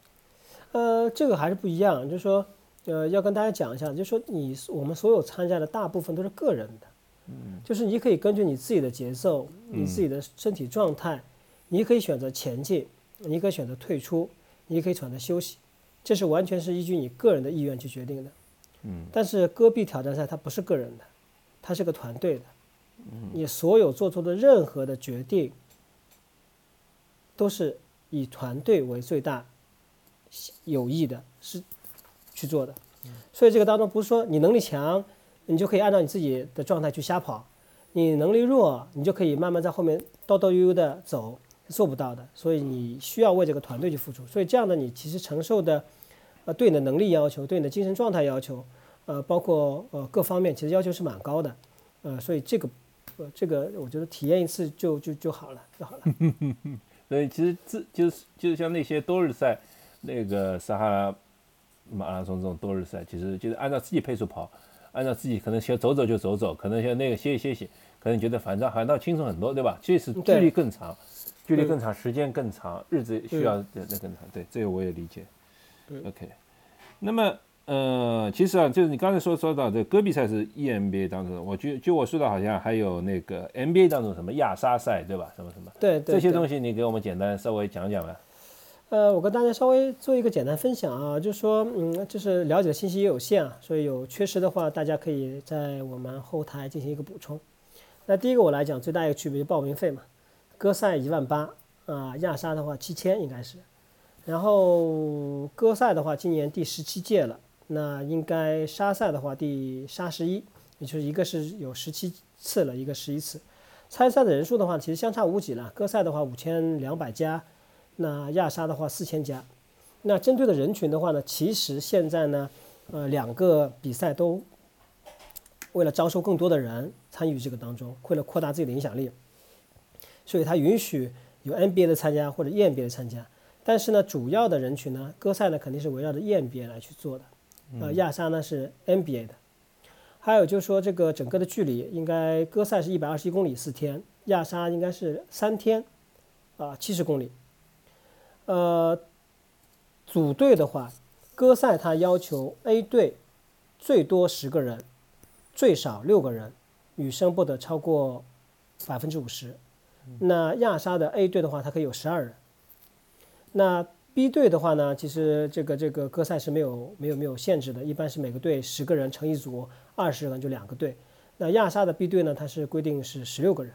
呃，这个还是不一样，就是说，呃，要跟大家讲一下，就是说你我们所有参加的大部分都是个人的，嗯，就是你可以根据你自己的节奏、你自己的身体状态，你可以选择前进，你可以选择退出，你可以选择休息，这是完全是依据你个人的意愿去决定的，嗯，但是戈壁挑战赛它不是个人的，它是个团队的。你所有做出的任何的决定，都是以团队为最大有益的，是去做的。所以这个当中不是说你能力强，你就可以按照你自己的状态去瞎跑；你能力弱，你就可以慢慢在后面叨叨悠悠的走，做不到的。所以你需要为这个团队去付出。所以这样的你其实承受的，呃，对你的能力要求，对你的精神状态要求，呃，包括呃各方面，其实要求是蛮高的。呃，所以这个。呃，这个我觉得体验一次就就就好了，就好了。所以其实这就是就是像那些多日赛，那个撒哈拉马拉松这种多日赛，其实就是按照自己配速跑，按照自己可能先走走就走走，可能像那个歇一歇息，可能觉得反正反倒轻松很多，对吧？即使距离更长，距离更长，时间更长，日子需要那更长。对，这个我也理解。OK，那么。呃，其实啊，就是你刚才说说到这戈壁赛是 EMBA 当中，我就就我说的好像还有那个 NBA 当中什么亚沙赛，对吧？什么什么？对对。这些东西你给我们简单稍微讲讲吧。呃，我跟大家稍微做一个简单分享啊，就是说，嗯，就是了解的信息也有限啊，所以有缺失的话，大家可以在我们后台进行一个补充。那第一个我来讲，最大一个区别就报名费嘛，戈赛一万八啊，亚沙的话七千应该是，然后戈赛的话今年第十七届了。那应该沙赛的话，第沙十一，也就是一个是有十七次了，一个十一次。参赛的人数的话，其实相差无几了。戈赛的话五千两百家，那亚沙的话四千家。那针对的人群的话呢，其实现在呢，呃，两个比赛都为了招收更多的人参与这个当中，为了扩大自己的影响力，所以它允许有 NBA 的参加或者 EMBA 的参加。但是呢，主要的人群呢，戈赛呢肯定是围绕着 EMBA 来去做的。呃，亚沙呢是 NBA 的，还有就是说这个整个的距离应该戈赛是一百二十一公里四天，亚沙应该是三天，啊七十公里。呃，组队的话，戈赛他要求 A 队最多十个人，最少六个人，女生不得超过百分之五十。那亚沙的 A 队的话，它可以有十二人。那 B 队的话呢，其实这个这个歌赛是没有没有没有限制的，一般是每个队十个人成一组，二十人就两个队。那亚沙的 B 队呢，它是规定是十六个人。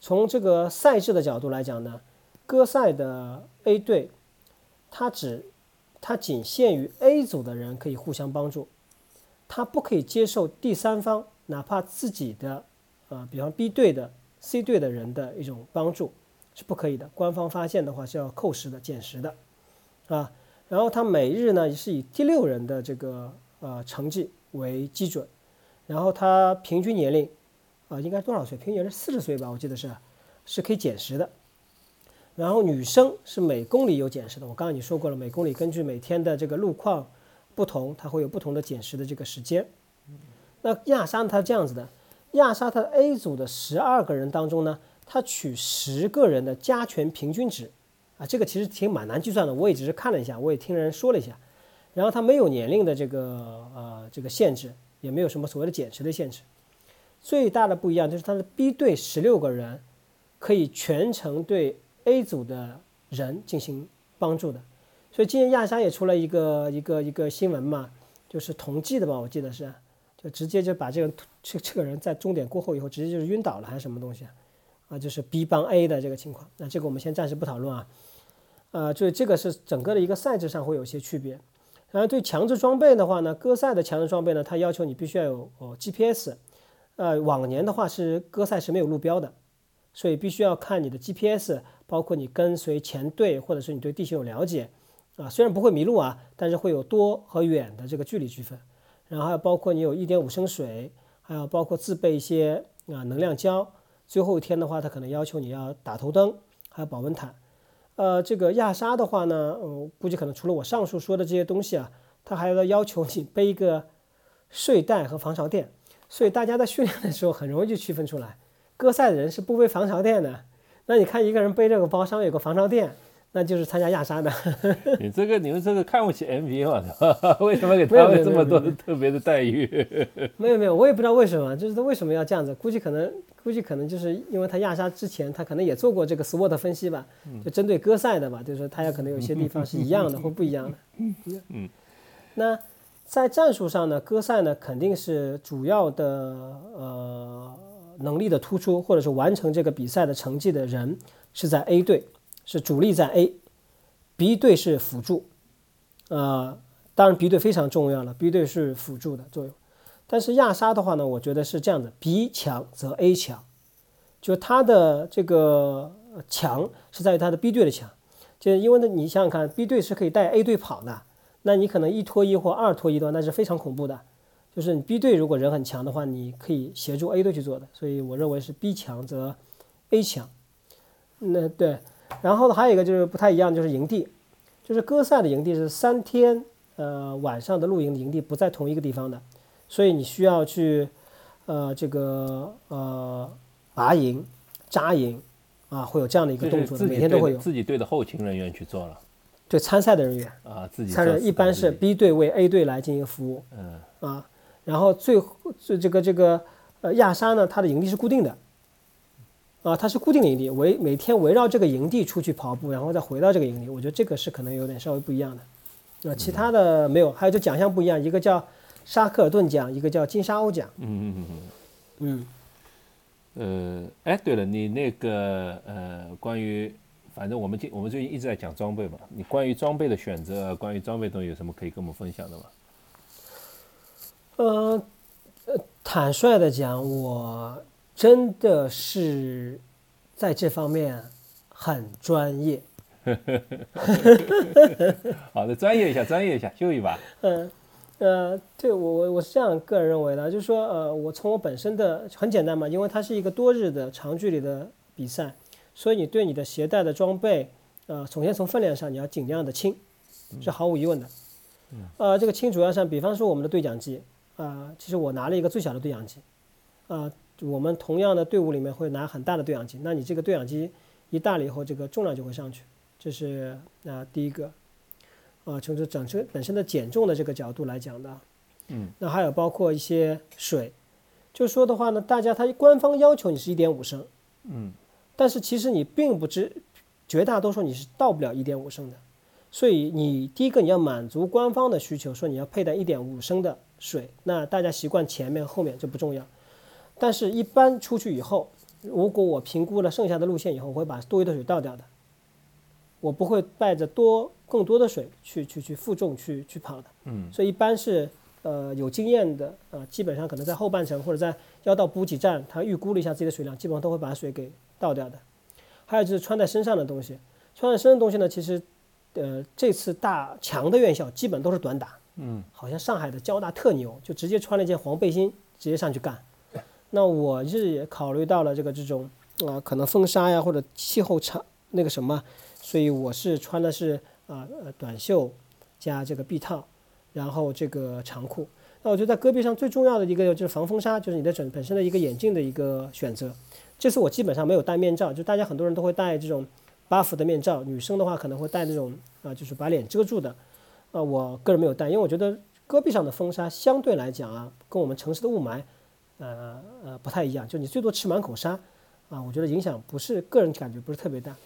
从这个赛制的角度来讲呢，歌赛的 A 队，它只它仅限于 A 组的人可以互相帮助，它不可以接受第三方，哪怕自己的呃，比方 B 队的 C 队的人的一种帮助。是不可以的，官方发现的话是要扣时的、减时的，啊，然后他每日呢是以第六人的这个呃成绩为基准，然后他平均年龄啊应该多少岁？平均年龄四十岁吧，我记得是，是可以减时的。然后女生是每公里有减时的，我刚刚已经说过了，每公里根据每天的这个路况不同，它会有不同的减时的这个时间。那亚沙它这样子的，亚沙它 A 组的十二个人当中呢，他取十个人的加权平均值，啊，这个其实挺蛮难计算的，我也只是看了一下，我也听人说了一下，然后他没有年龄的这个呃这个限制，也没有什么所谓的减时的限制。最大的不一样就是它的 B 队十六个人可以全程对 A 组的人进行帮助的，所以今年亚沙也出了一个一个一个新闻嘛，就是同济的吧，我记得是，就直接就把这个这这个人在终点过后以后直接就是晕倒了还是什么东西啊？啊，就是 B 帮 A 的这个情况，那这个我们先暂时不讨论啊，呃，就是这个是整个的一个赛制上会有一些区别，然后对强制装备的话呢，歌赛的强制装备呢，它要求你必须要有哦 GPS。呃，往年的话是歌赛是没有路标的，所以必须要看你的 GPS，包括你跟随前队，或者是你对地形有了解啊。虽然不会迷路啊，但是会有多和远的这个距离区分。然后还有包括你有一点五升水，还有包括自备一些啊能量胶。最后一天的话，他可能要求你要打头灯，还有保温毯。呃，这个亚沙的话呢，嗯，估计可能除了我上述说的这些东西啊，他还要要求你背一个睡袋和防潮垫。所以大家在训练的时候很容易就区分出来，割赛的人是不背防潮垫的。那你看一个人背这个包，上面有个防潮垫，那就是参加亚沙的。你这个你们这个看不起 NBA 嘛？为什么给他们这么多特别的待遇？没有没有，我也不知道为什么，就是他为什么要这样子？估计可能估计可能就是因为他亚沙之前他可能也做过这个 SWOT 分析吧，就针对哥赛的吧，就是说他也可能有些地方是一样的或不一样的。嗯嗯，那。在战术上呢，戈塞呢肯定是主要的呃能力的突出，或者是完成这个比赛的成绩的人是在 A 队，是主力在 A，B 队是辅助，呃，当然 B 队非常重要了，B 队是辅助的作用。但是亚沙的话呢，我觉得是这样的，B 强则 A 强，就他的这个强是在于他的 B 队的强，就因为呢，你想想看，B 队是可以带 A 队跑的。那你可能一拖一或二拖一的话，那是非常恐怖的。就是你 B 队如果人很强的话，你可以协助 A 队去做的。所以我认为是 B 强则 A 强。那对，然后呢还有一个就是不太一样，就是营地，就是歌赛的营地是三天，呃晚上的露营营地不在同一个地方的，所以你需要去，呃这个呃拔营、扎营啊，会有这样的一个动作，每天都会有。自己队的后勤人员去做了。对参赛的人员。啊，自己参赛一般是 B 队为 A 队来进行服务，嗯。啊，然后最最这个这个呃亚沙呢，它的营地是固定的，啊，它是固定的营地，围每天围绕这个营地出去跑步，然后再回到这个营地，我觉得这个是可能有点稍微不一样的，啊，其他的没有，还有就奖项不一样，一个叫沙克尔顿奖，一个叫金沙鸥奖，嗯嗯嗯嗯嗯，呃，哎，对了，你那个呃关于。反正我们今我们最近一直在讲装备嘛，你关于装备的选择，关于装备东西有什么可以跟我们分享的吗？呃，坦率的讲，我真的是在这方面很专业。好的，专业一下，专业一下，秀一把。嗯，呃，对我我我是这样个人认为的，就是说，呃，我从我本身的很简单嘛，因为它是一个多日的长距离的比赛。所以你对你的携带的装备，呃，首先从分量上你要尽量的轻，是毫无疑问的。呃，这个轻主要上，比方说我们的对讲机，啊，其实我拿了一个最小的对讲机，啊，我们同样的队伍里面会拿很大的对讲机，那你这个对讲机一大了以后，这个重量就会上去，这是啊第一个，啊，从这整车本身的减重的这个角度来讲的。嗯，那还有包括一些水，就说的话呢，大家他官方要求你是一点五升，嗯。但是其实你并不知，绝大多数你是到不了一点五升的，所以你第一个你要满足官方的需求，说你要佩戴一点五升的水，那大家习惯前面后面这不重要，但是一般出去以后，如果我评估了剩下的路线以后，我会把多余的水倒掉的，我不会带着多更多的水去去去负重去去跑的，嗯，所以一般是呃有经验的呃，基本上可能在后半程或者在要到补给站，他预估了一下自己的水量，基本上都会把水给。倒掉的，还有就是穿在身上的东西，穿在身上的东西呢，其实，呃，这次大强的院校基本都是短打，嗯，好像上海的交大特牛，就直接穿了一件黄背心直接上去干。那我是也考虑到了这个这种啊，可能风沙呀或者气候差那个什么，所以我是穿的是啊呃短袖加这个臂套，然后这个长裤。那我觉得在戈壁上最重要的一个就是防风沙，就是你的整本身的一个眼镜的一个选择。这次我基本上没有戴面罩，就大家很多人都会戴这种 buff 的面罩，女生的话可能会戴那种啊，就是把脸遮住的。啊，我个人没有戴，因为我觉得戈壁上的风沙相对来讲啊，跟我们城市的雾霾，呃呃不太一样。就你最多吃满口沙，啊，我觉得影响不是个人感觉不是特别大。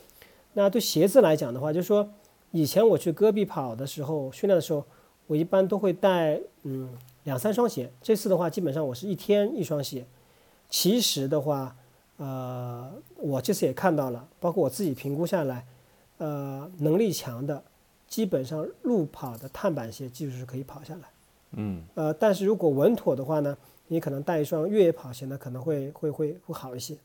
那对鞋子来讲的话，就是说以前我去戈壁跑的时候训练的时候，我一般都会带嗯两三双鞋。这次的话，基本上我是一天一双鞋。其实的话，呃，我这次也看到了，包括我自己评估下来，呃，能力强的。基本上路跑的碳板鞋技术是可以跑下来，嗯，呃，但是如果稳妥的话呢，你可能带一双越野跑鞋呢，可能会会会会好一些。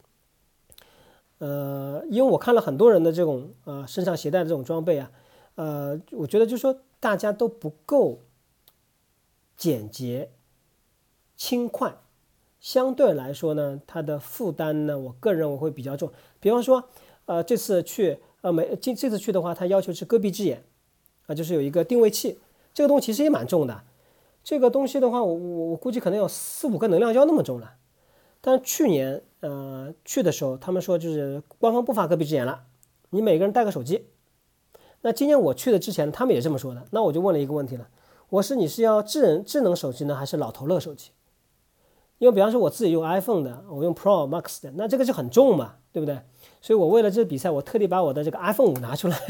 呃，因为我看了很多人的这种呃身上携带的这种装备啊，呃，我觉得就是说大家都不够简洁、轻快，相对来说呢，它的负担呢，我个人认为会比较重。比方说，呃，这次去呃没今这次去的话，他要求是戈壁之眼。啊，就是有一个定位器，这个东西其实也蛮重的。这个东西的话，我我我估计可能有四五个能量胶那么重了。但是去年呃去的时候，他们说就是官方不发戈壁之眼了，你每个人带个手机。那今天我去的之前，他们也这么说的。那我就问了一个问题了，我是你是要智能智能手机呢，还是老头乐手机？因为比方说我自己用 iPhone 的，我用 Pro Max 的，那这个就很重嘛，对不对？所以我为了这个比赛，我特地把我的这个 iPhone 五拿出来。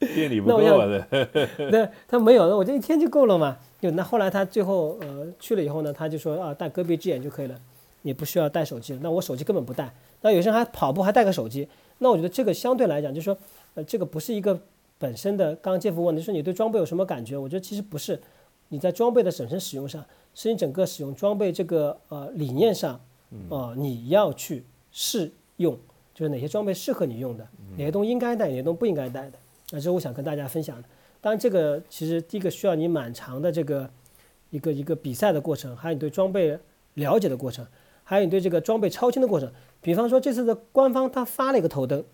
店里不够的，那他没有，那我这一天就够了嘛。就那后来他最后呃去了以后呢，他就说啊带隔壁之眼就可以了，你不需要带手机了。那我手机根本不带。那有些人还跑步还带个手机，那我觉得这个相对来讲就是说，呃这个不是一个本身的。刚刚杰夫问的说你对装备有什么感觉？我觉得其实不是，你在装备的本身使用上，是你整个使用装备这个呃理念上，啊你要去试用。就是哪些装备适合你用的，哪些东西应该带，哪些东西不应该带的，那这是我想跟大家分享的。当然，这个其实第一个需要你蛮长的这个一个一个比赛的过程，还有你对装备了解的过程，还有你对这个装备超轻的过程。比方说这次的官方他发了一个头灯，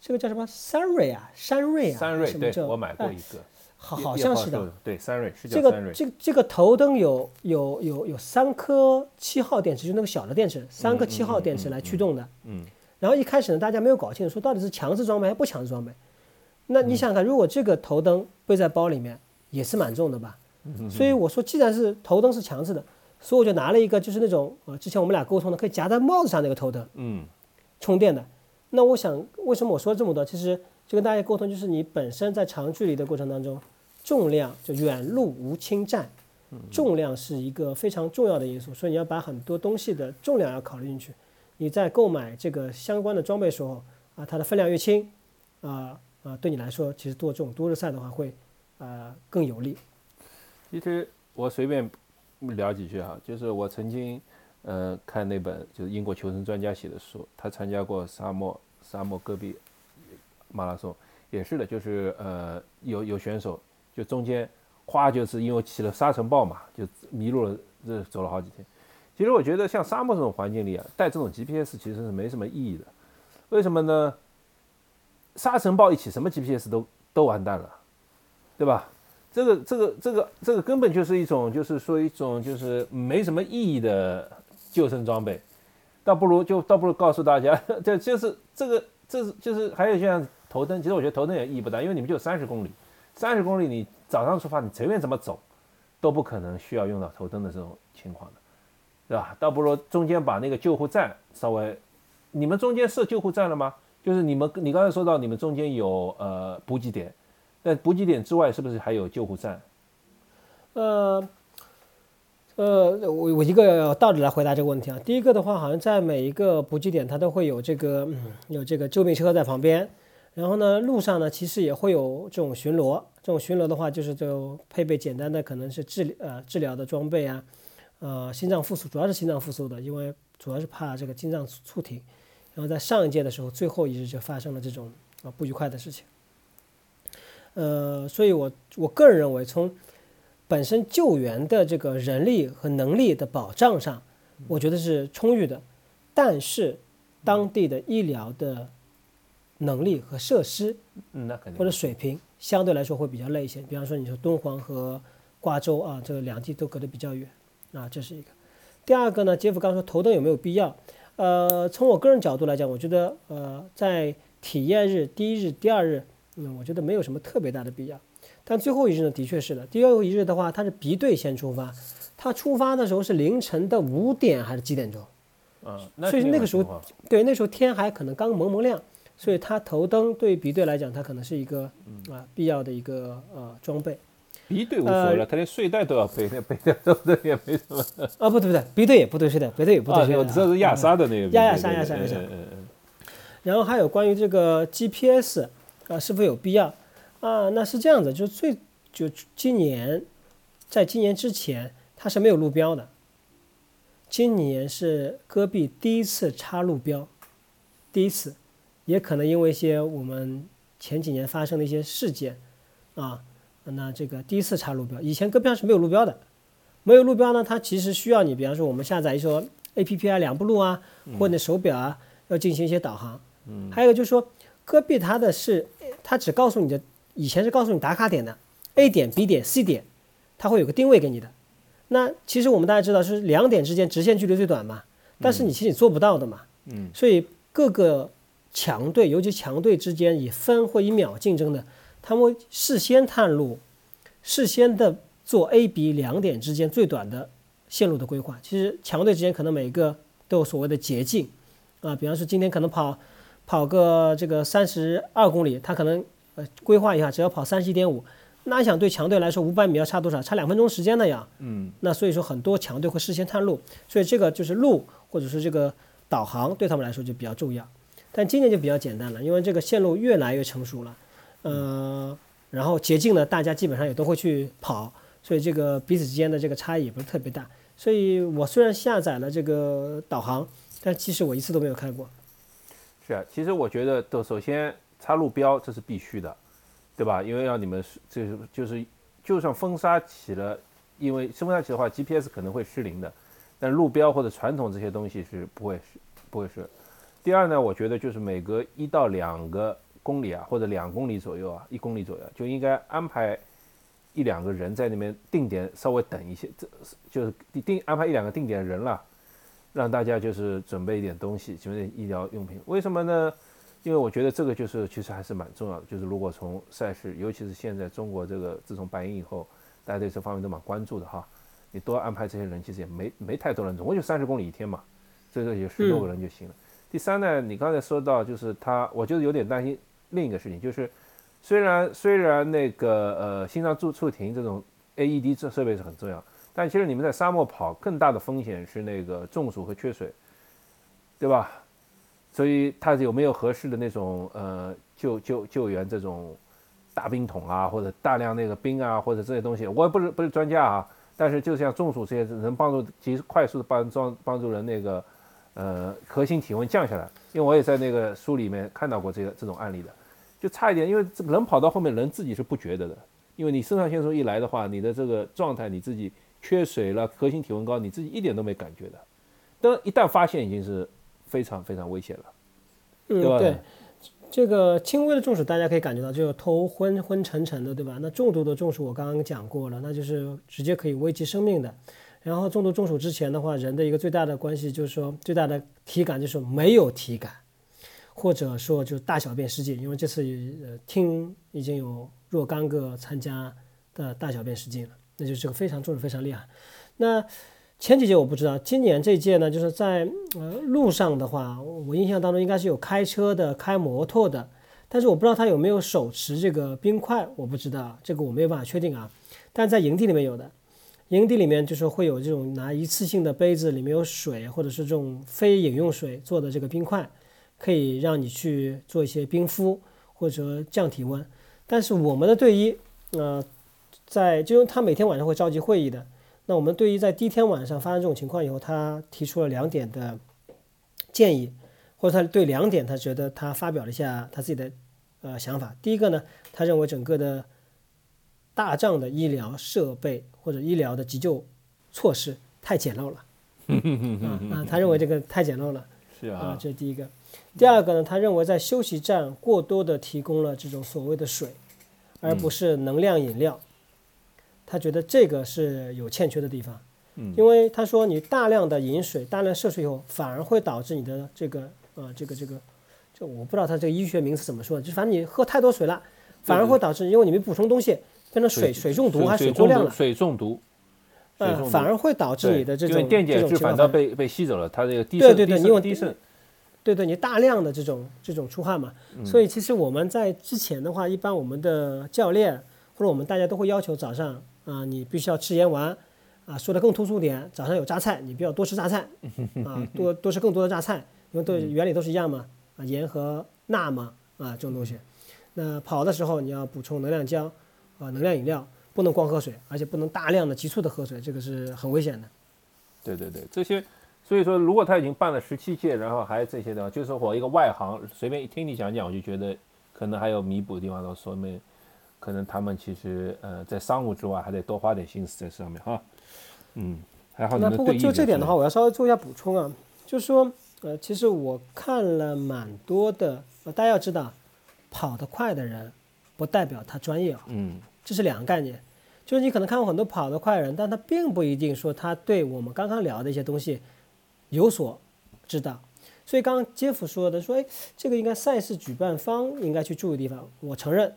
这个叫什么？三瑞啊，山瑞啊，三瑞对，我买过一个。好，好像是的，对，三瑞是这个这这个头灯有有有有三颗七号电池，就那个小的电池，三颗七号电池来驱动的，嗯。然后一开始呢，大家没有搞清楚，说到底是强制装备还是不强制装备。那你想想看，如果这个头灯背在包里面，也是蛮重的吧？所以我说，既然是头灯是强制的，所以我就拿了一个，就是那种呃，之前我们俩沟通的，可以夹在帽子上那个头灯，嗯，充电的。那我想，为什么我说这么多？其实就跟大家沟通，就是你本身在长距离的过程当中，重量就远路无轻战，重量是一个非常重要的因素，所以你要把很多东西的重量要考虑进去。你在购买这个相关的装备时候啊，它的分量越轻，啊啊，对你来说，其实做这种多日赛的话会呃更有利。其实我随便聊几句哈，就是我曾经呃看那本就是英国求生专家写的书，他参加过沙漠沙漠戈壁马拉松，也是的，就是呃有有选手就中间哗就是因为起了沙尘暴嘛，就迷路了，这走了好几天。其实我觉得像沙漠这种环境里啊，带这种 GPS 其实是没什么意义的。为什么呢？沙尘暴一起，什么 GPS 都都完蛋了，对吧？这个这个这个这个根本就是一种，就是说一种就是没什么意义的救生装备。倒不如就倒不如告诉大家，这就是这个这是就是还有像头灯，其实我觉得头灯也意义不大，因为你们就三十公里，三十公里你早上出发，你随便怎么走，都不可能需要用到头灯的这种情况的。对吧？倒不如中间把那个救护站稍微，你们中间设救护站了吗？就是你们，你刚才说到你们中间有呃补给点，在补给点之外是不是还有救护站？呃，呃，我我一个道理来回答这个问题啊。第一个的话，好像在每一个补给点它都会有这个有这个救命车在旁边，然后呢路上呢其实也会有这种巡逻，这种巡逻的话就是就配备简单的可能是治呃治疗的装备啊。呃，心脏复苏主要是心脏复苏的，因为主要是怕这个心脏猝停。然后在上一届的时候，最后一日就发生了这种啊不愉快的事情。呃，所以我我个人认为，从本身救援的这个人力和能力的保障上，我觉得是充裕的。但是当地的医疗的能力和设施，那肯定或者水平相对来说会比较累一些。比方说你说敦煌和瓜州啊，这个两地都隔得比较远啊，这是一个。第二个呢，杰夫刚说头灯有没有必要？呃，从我个人角度来讲，我觉得呃，在体验日第一日、第二日，嗯，我觉得没有什么特别大的必要。但最后一日呢，的确是的。第二一日的话，他是 B 队先出发，他出发的时候是凌晨的五点还是几点钟？嗯，所以那个时候，对，那时候天还可能刚蒙蒙亮，所以他头灯对 B 队来讲，它可能是一个啊必要的一个呃装备。B 队无所谓了，他连睡袋都要背，那 背的都都也没什么。啊，不对不对，B 队也不对睡袋，B 队也不对睡袋。我知道是亚沙的那个。亚亚沙亚沙亚沙。然后还有关于这个 GPS 啊，是否有必要啊？那是这样子，就最就今年，在今年之前，它是没有路标的。今年是戈壁第一次插路标，第一次，也可能因为一些我们前几年发生的一些事件啊。那这个第一次插路标，以前戈壁上是没有路标的，没有路标呢，它其实需要你，比方说我们下载一说 A P P 啊，两步路啊，或者手表啊，要进行一些导航。嗯，还有就是说，戈壁它的是，它只告诉你的，以前是告诉你打卡点的，A 点、B 点、C 点，它会有个定位给你的。那其实我们大家知道是两点之间直线距离最短嘛，但是你其实你做不到的嘛。嗯，所以各个强队，尤其强队之间以分或以秒竞争的。他们事先探路，事先的做 A、B 两点之间最短的线路的规划。其实强队之间可能每个都有所谓的捷径啊，比方说今天可能跑跑个这个三十二公里，他可能呃规划一下，只要跑三十一点五。那想对强队来说，五百米要差多少？差两分钟时间的呀。嗯。那所以说很多强队会事先探路，所以这个就是路或者是这个导航对他们来说就比较重要。但今年就比较简单了，因为这个线路越来越成熟了。呃，然后捷径呢，大家基本上也都会去跑，所以这个彼此之间的这个差异也不是特别大。所以我虽然下载了这个导航，但其实我一次都没有开过。是啊，其实我觉得，都首先插路标这是必须的，对吧？因为让你们是，这是就是，就算风沙起了，因为风沙起的话，GPS 可能会失灵的，但路标或者传统这些东西是不会是不会是。第二呢，我觉得就是每隔一到两个。公里啊，或者两公里左右啊，一公里左右就应该安排一两个人在那边定点稍微等一些，这就是定安排一两个定点人了，让大家就是准备一点东西，准备医疗用品。为什么呢？因为我觉得这个就是其实还是蛮重要的。就是如果从赛事，尤其是现在中国这个自从白银以后，大家对这方面都蛮关注的哈。你多安排这些人，其实也没没太多人，总共就三十公里一天嘛，所以说有十六个人就行了。第三呢，你刚才说到就是他，我就有点担心。另一个事情就是，虽然虽然那个呃心脏助促停这种 AED 这设备是很重要，但其实你们在沙漠跑更大的风险是那个中暑和缺水，对吧？所以它有没有合适的那种呃救救救援这种大冰桶啊，或者大量那个冰啊，或者这些东西，我也不是不是专家啊，但是就像中暑这些能帮助及时快速的帮帮帮助人那个。呃，核心体温降下来，因为我也在那个书里面看到过这个这种案例的，就差一点，因为人跑到后面，人自己是不觉得的，因为你肾上腺素一来的话，你的这个状态你自己缺水了，核心体温高，你自己一点都没感觉的，但一旦发现，已经是非常非常危险了，对吧？对，这个轻微的中暑大家可以感觉到，就是头昏昏沉沉的，对吧？那重度的中暑我刚刚讲过了，那就是直接可以危及生命的。然后重度中暑之前的话，人的一个最大的关系就是说，最大的体感就是没有体感，或者说就大小便失禁。因为这次呃听已经有若干个参加的大小便失禁了，那就这个非常重的非常厉害。那前几届我不知道，今年这届呢，就是在呃路上的话，我印象当中应该是有开车的、开摩托的，但是我不知道他有没有手持这个冰块，我不知道这个我没有办法确定啊。但在营地里面有的。营地里面就是会有这种拿一次性的杯子，里面有水，或者是这种非饮用水做的这个冰块，可以让你去做一些冰敷或者降体温。但是我们的队医，呃，在就他每天晚上会召集会议的。那我们对于在第一天晚上发生这种情况以后，他提出了两点的建议，或者他对两点他觉得他发表了一下他自己的呃想法。第一个呢，他认为整个的。大帐的医疗设备或者医疗的急救措施太简陋了，啊啊，他认为这个太简陋了，是啊，这是第一个。第二个呢，他认为在休息站过多的提供了这种所谓的水，而不是能量饮料。他觉得这个是有欠缺的地方，嗯，因为他说你大量的饮水、大量摄水以后，反而会导致你的这个呃这个这个，就我不知道他这个医学名词怎么说，就反正你喝太多水了，反而会导致因为你没补充东西，变成水水中毒还是水过量了，水中毒，嗯，反而会导致你的这种电解质反倒被被吸走了，它这个低渗对对对，你用低渗，对对，你大量的这种这种出汗嘛，所以其实我们在之前的话，一般我们的教练或者我们大家都会要求早上。啊，你必须要吃盐丸，啊，说的更突出点，早上有榨菜，你不要多吃榨菜，啊，多多吃更多的榨菜，因为都原理都是一样嘛，啊，盐和钠嘛，啊，这种东西。那跑的时候你要补充能量胶，啊，能量饮料，不能光喝水，而且不能大量的急促的喝水，这个是很危险的。对对对，这些，所以说如果他已经办了十七届，然后还这些的话，就是我一个外行，随便一听你讲讲，我就觉得可能还有弥补的地方，都说明。可能他们其实呃，在商务之外还得多花点心思在上面哈，嗯，还好。那不过就这点的话，我要稍微做一下补充啊，就是说呃，其实我看了蛮多的，呃，大家要知道，跑得快的人不代表他专业啊，嗯，这是两个概念。就是你可能看过很多跑得快的人，但他并不一定说他对我们刚刚聊的一些东西有所知道。所以刚刚杰夫说的说，哎，这个应该赛事举办方应该去注意的地方，我承认。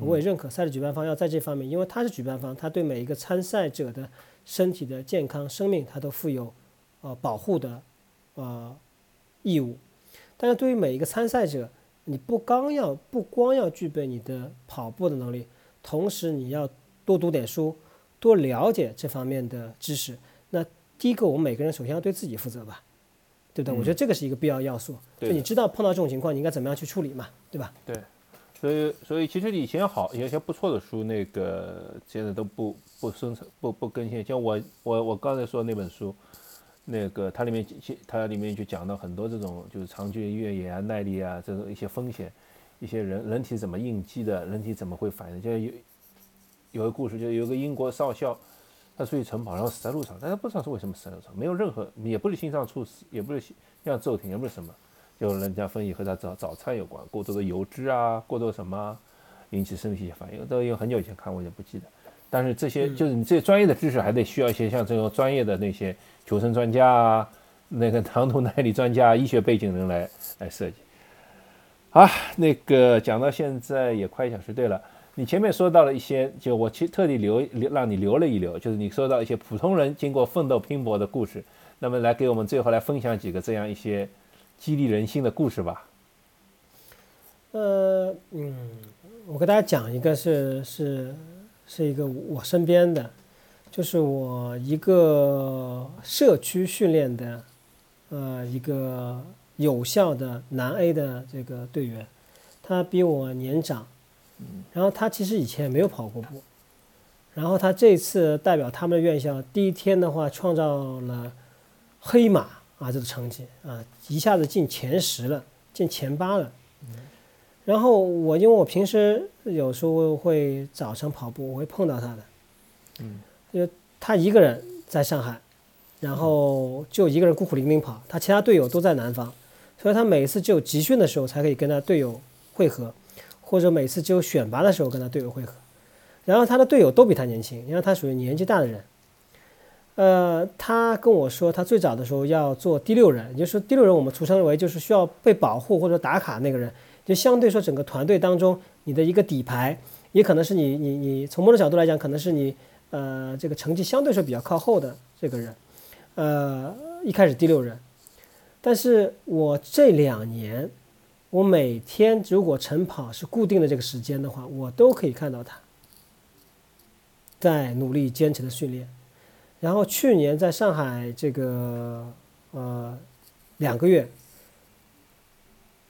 我也认可赛事举办方要在这方面，因为他是举办方，他对每一个参赛者的身体的健康、生命，他都负有呃保护的呃义务。但是对于每一个参赛者，你不光要不光要具备你的跑步的能力，同时你要多读点书，多了解这方面的知识。那第一个，我们每个人首先要对自己负责吧，对不对？我觉得这个是一个必要要素。就你知道碰到这种情况，你应该怎么样去处理嘛，对吧？对。所以，所以其实以前好有些不错的书，那个现在都不不生产、不不更新。像我我我刚才说那本书，那个它里面它里面就讲到很多这种就是长距离越野啊、耐力啊这种一些风险，一些人人体怎么应激的，人体怎么会反应。就有有个故事，就有个英国少校，他出去晨跑，然后死在路上，但他不知道是为什么死在路上，没有任何，也不是心脏猝死，也不是心脏骤停，也不是什么。就人家分析和他早早餐有关，过多的油脂啊，过多什么引起身体反应，都有很久以前看，过也不记得。但是这些就是你这些专业的知识，还得需要一些像这种专业的那些求生专家啊，那个长途耐力专家、医学背景人来来设计。好，那个讲到现在也快一小时。对了，你前面说到了一些，就我其实特地留留让你留了一留，就是你说到一些普通人经过奋斗拼搏的故事，那么来给我们最后来分享几个这样一些。激励人心的故事吧。呃，嗯，我给大家讲一个，是是是一个我身边的，就是我一个社区训练的，呃，一个有效的男 A 的这个队员，他比我年长，然后他其实以前也没有跑过步，然后他这次代表他们的院校，第一天的话创造了黑马。啊，这个成绩啊，一下子进前十了，进前八了。然后我因为我平时有时候会早晨跑步，我会碰到他的。嗯，因为他一个人在上海，然后就一个人孤苦伶仃跑，他其他队友都在南方，所以他每次只有集训的时候才可以跟他队友会合，或者每次只有选拔的时候跟他队友会合。然后他的队友都比他年轻，因为他属于年纪大的人。呃，他跟我说，他最早的时候要做第六人，也就是说第六人我们俗称为就是需要被保护或者打卡那个人，就相对说整个团队当中你的一个底牌，也可能是你你你从某种角度来讲，可能是你呃这个成绩相对说比较靠后的这个人，呃一开始第六人，但是我这两年，我每天如果晨跑是固定的这个时间的话，我都可以看到他在努力坚持的训练。然后去年在上海这个呃两个月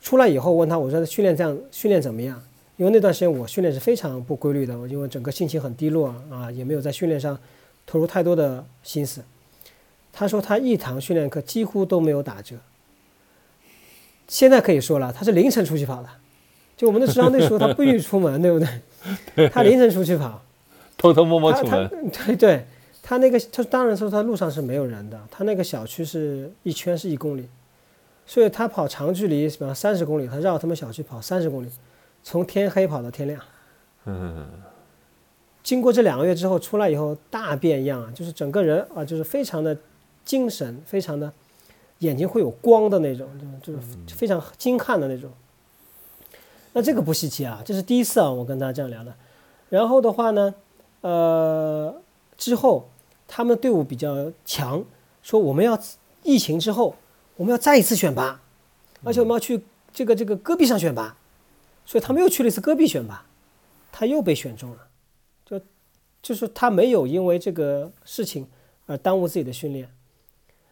出来以后，问他我说训练这样训练怎么样？因为那段时间我训练是非常不规律的，我因为整个心情很低落啊，也没有在训练上投入太多的心思。他说他一堂训练课几乎都没有打折。现在可以说了，他是凌晨出去跑的，就我们的职场队说他不允许出门，对不对？他凌晨出去跑，偷偷摸摸出门，对对。他那个，他当然说他路上是没有人的。他那个小区是一圈是一公里，所以他跑长距离，比方三十公里，他绕他们小区跑三十公里，从天黑跑到天亮。嗯，经过这两个月之后出来以后大变样啊，就是整个人啊，就是非常的精神，非常的眼睛会有光的那种，就是非常精悍的那种。那这个不稀奇啊，这是第一次啊，我跟他这样聊的。然后的话呢，呃，之后他们队伍比较强，说我们要疫情之后我们要再一次选拔，而且我们要去这个这个戈壁上选拔，所以他们又去了一次戈壁选拔，他又被选中了。就就是他没有因为这个事情而耽误自己的训练，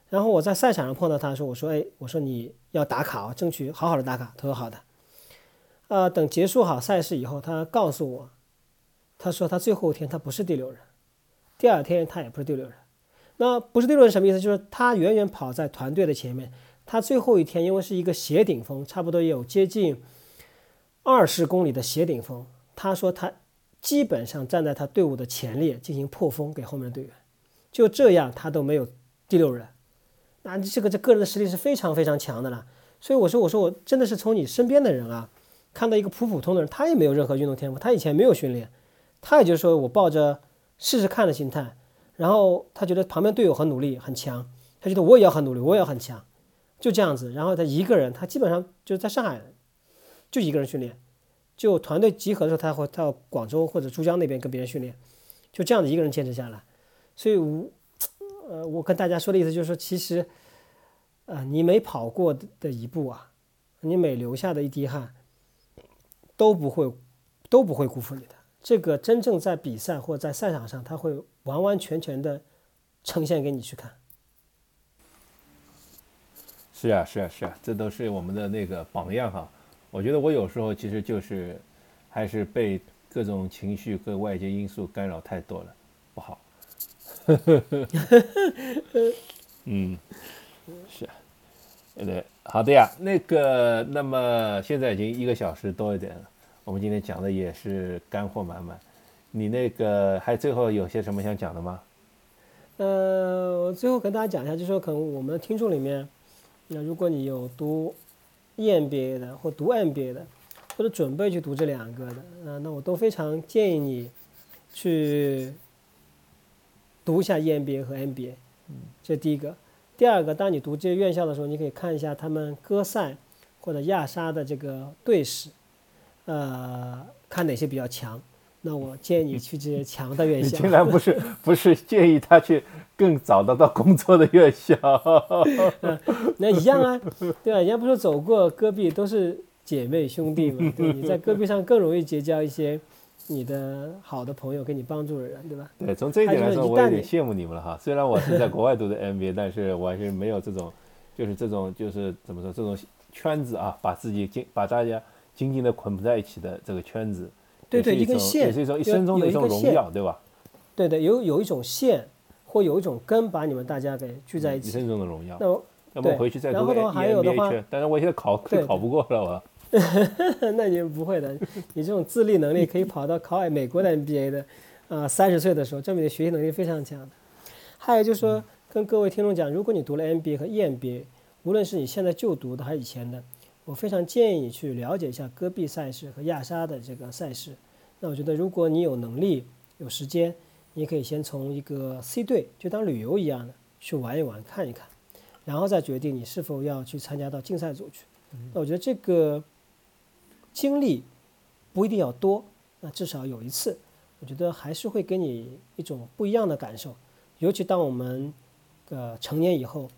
然后我在赛场上碰到他说：“我说，哎，我说你要打卡啊，争取好好的打卡。”他说：“好的。”呃，等结束好赛事以后，他告诉我，他说他最后一天他不是第六人，第二天他也不是第六人。那不是第六人什么意思？就是他远远跑在团队的前面，他最后一天因为是一个斜顶峰，差不多有接近二十公里的斜顶峰，他说他。基本上站在他队伍的前列进行破风给后面的队员，就这样他都没有第六人，那这个这个人的实力是非常非常强的了。所以我说我说我真的是从你身边的人啊，看到一个普普通的人，他也没有任何运动天赋，他以前没有训练，他也就是说我抱着试试看的心态，然后他觉得旁边队友很努力很强，他觉得我也要很努力，我也要很强，就这样子，然后他一个人，他基本上就在上海就一个人训练。就团队集合的时候，他会到广州或者珠江那边跟别人训练，就这样子一个人坚持下来。所以，我呃，我跟大家说的意思就是说，其实，呃，你每跑过的一步啊，你每流下的一滴汗，都不会都不会辜负你的。这个真正在比赛或在赛场上，他会完完全全的呈现给你去看。是啊，是啊，是啊，这都是我们的那个榜样哈。我觉得我有时候其实就是，还是被各种情绪、各外界因素干扰太多了，不好。嗯，是，啊对，好的呀。那个，那么现在已经一个小时多一点了，我们今天讲的也是干货满满。你那个还最后有些什么想讲的吗？呃，我最后跟大家讲一下，就是说可能我们的听众里面，那如果你有读。EMBA 的或读 MBA 的，或者准备去读这两个的，啊，那我都非常建议你去读一下 EMBA 和 MBA。嗯，这第一个。第二个，当你读这些院校的时候，你可以看一下他们歌赛或者亚沙的这个队史，呃，看哪些比较强。那我建议你去这些强的院校。你竟然不是 不是建议他去更早的到工作的院校？那一样啊，对吧？人家不是走过戈壁都是姐妹兄弟嘛？对，你在戈壁上更容易结交一些你的好的朋友，给你帮助的人，对吧？对，从这一点来说，我有点羡慕你们了哈。虽然我是在国外读的 MBA，但是我还是没有这种，就是这种，就是怎么说，这种圈子啊，把自己经把大家紧紧的捆在一起的这个圈子。对对，一根线，也是一种一生中的一种荣耀，对吧？对对，有有一种线，或有一种根，把你们大家给聚在一起。一生中的荣耀。那我，那么回去再读 MBA 但是我现在考考考不过了，我。那你不会的，你这种自立能力可以 跑到考美国的 MBA 的，啊，三十岁的时候，证明你的学习能力非常强的。还有就是说，跟各位听众讲，如果你读了 MBA 和 EMBA，无论是你现在就读的还是以前的。我非常建议你去了解一下戈壁赛事和亚沙的这个赛事。那我觉得，如果你有能力、有时间，你可以先从一个 C 队，就当旅游一样的去玩一玩、看一看，然后再决定你是否要去参加到竞赛组去。那我觉得这个经历不一定要多，那至少有一次，我觉得还是会给你一种不一样的感受。尤其当我们呃成年以后，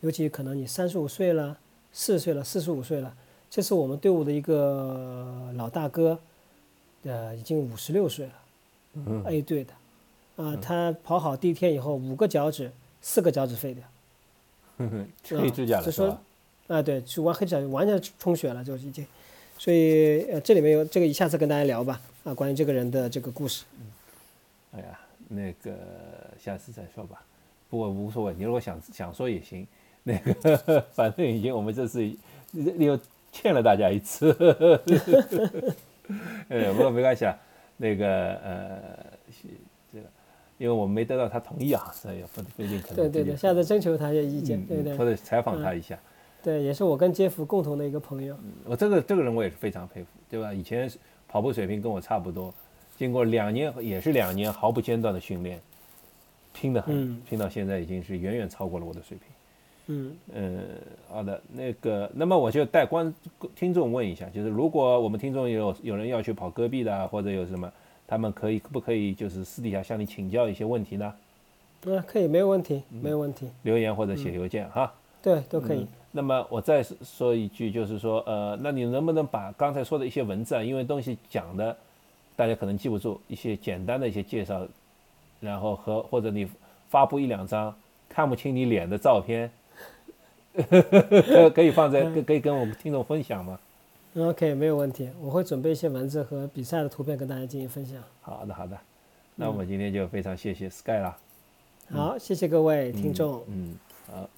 尤其可能你三十五岁了。四十岁了，四十五岁了，这是我们队伍的一个老大哥，呃，已经五十六岁了嗯，A 队的，啊，他跑好第一天以后，五个脚趾，四个脚趾废掉，黑指甲了是吧？啊，对，是完黑指甲完全充血了，就已经，所以呃，这里面有这个，下次跟大家聊吧，啊，关于这个人的这个故事。哎呀，那个下次再说吧，不过无所谓，你如果想想说也行。那个，反正已经我们这次又欠了大家一次，呃，不过没关系啊。那个呃，这个，因为我们没得到他同意啊，所以不不一定可能。对对对，下次征求他的意见，对对。或者采访他一下。对，也是我跟杰夫共同的一个朋友。我这个这个人我也是非常佩服，对吧？以前跑步水平跟我差不多，经过两年也是两年毫不间断的训练，拼得很，嗯拼到现在已经是远远超过了我的水平。嗯嗯，好的，那个，那么我就带观听众问一下，就是如果我们听众有有人要去跑戈壁的啊，或者有什么，他们可以可不可以就是私底下向你请教一些问题呢？啊，可以，没有问题，嗯没有问题，留言或者写邮件哈。对，都可以。嗯那么我再说一句，就是说，呃，那你能不能把刚才说的一些文字啊，因为东西讲的大家可能记不住，一些简单的一些介绍，然后和或者你发布一两张看不清你脸的照片，可可以放在可可以跟我们听众分享吗？OK，没有问题，我会准备一些文字和比赛的图片跟大家进行分享。好的，好的，那我们今天就非常谢谢 Sky 啦，好，谢谢各位听众。嗯，好。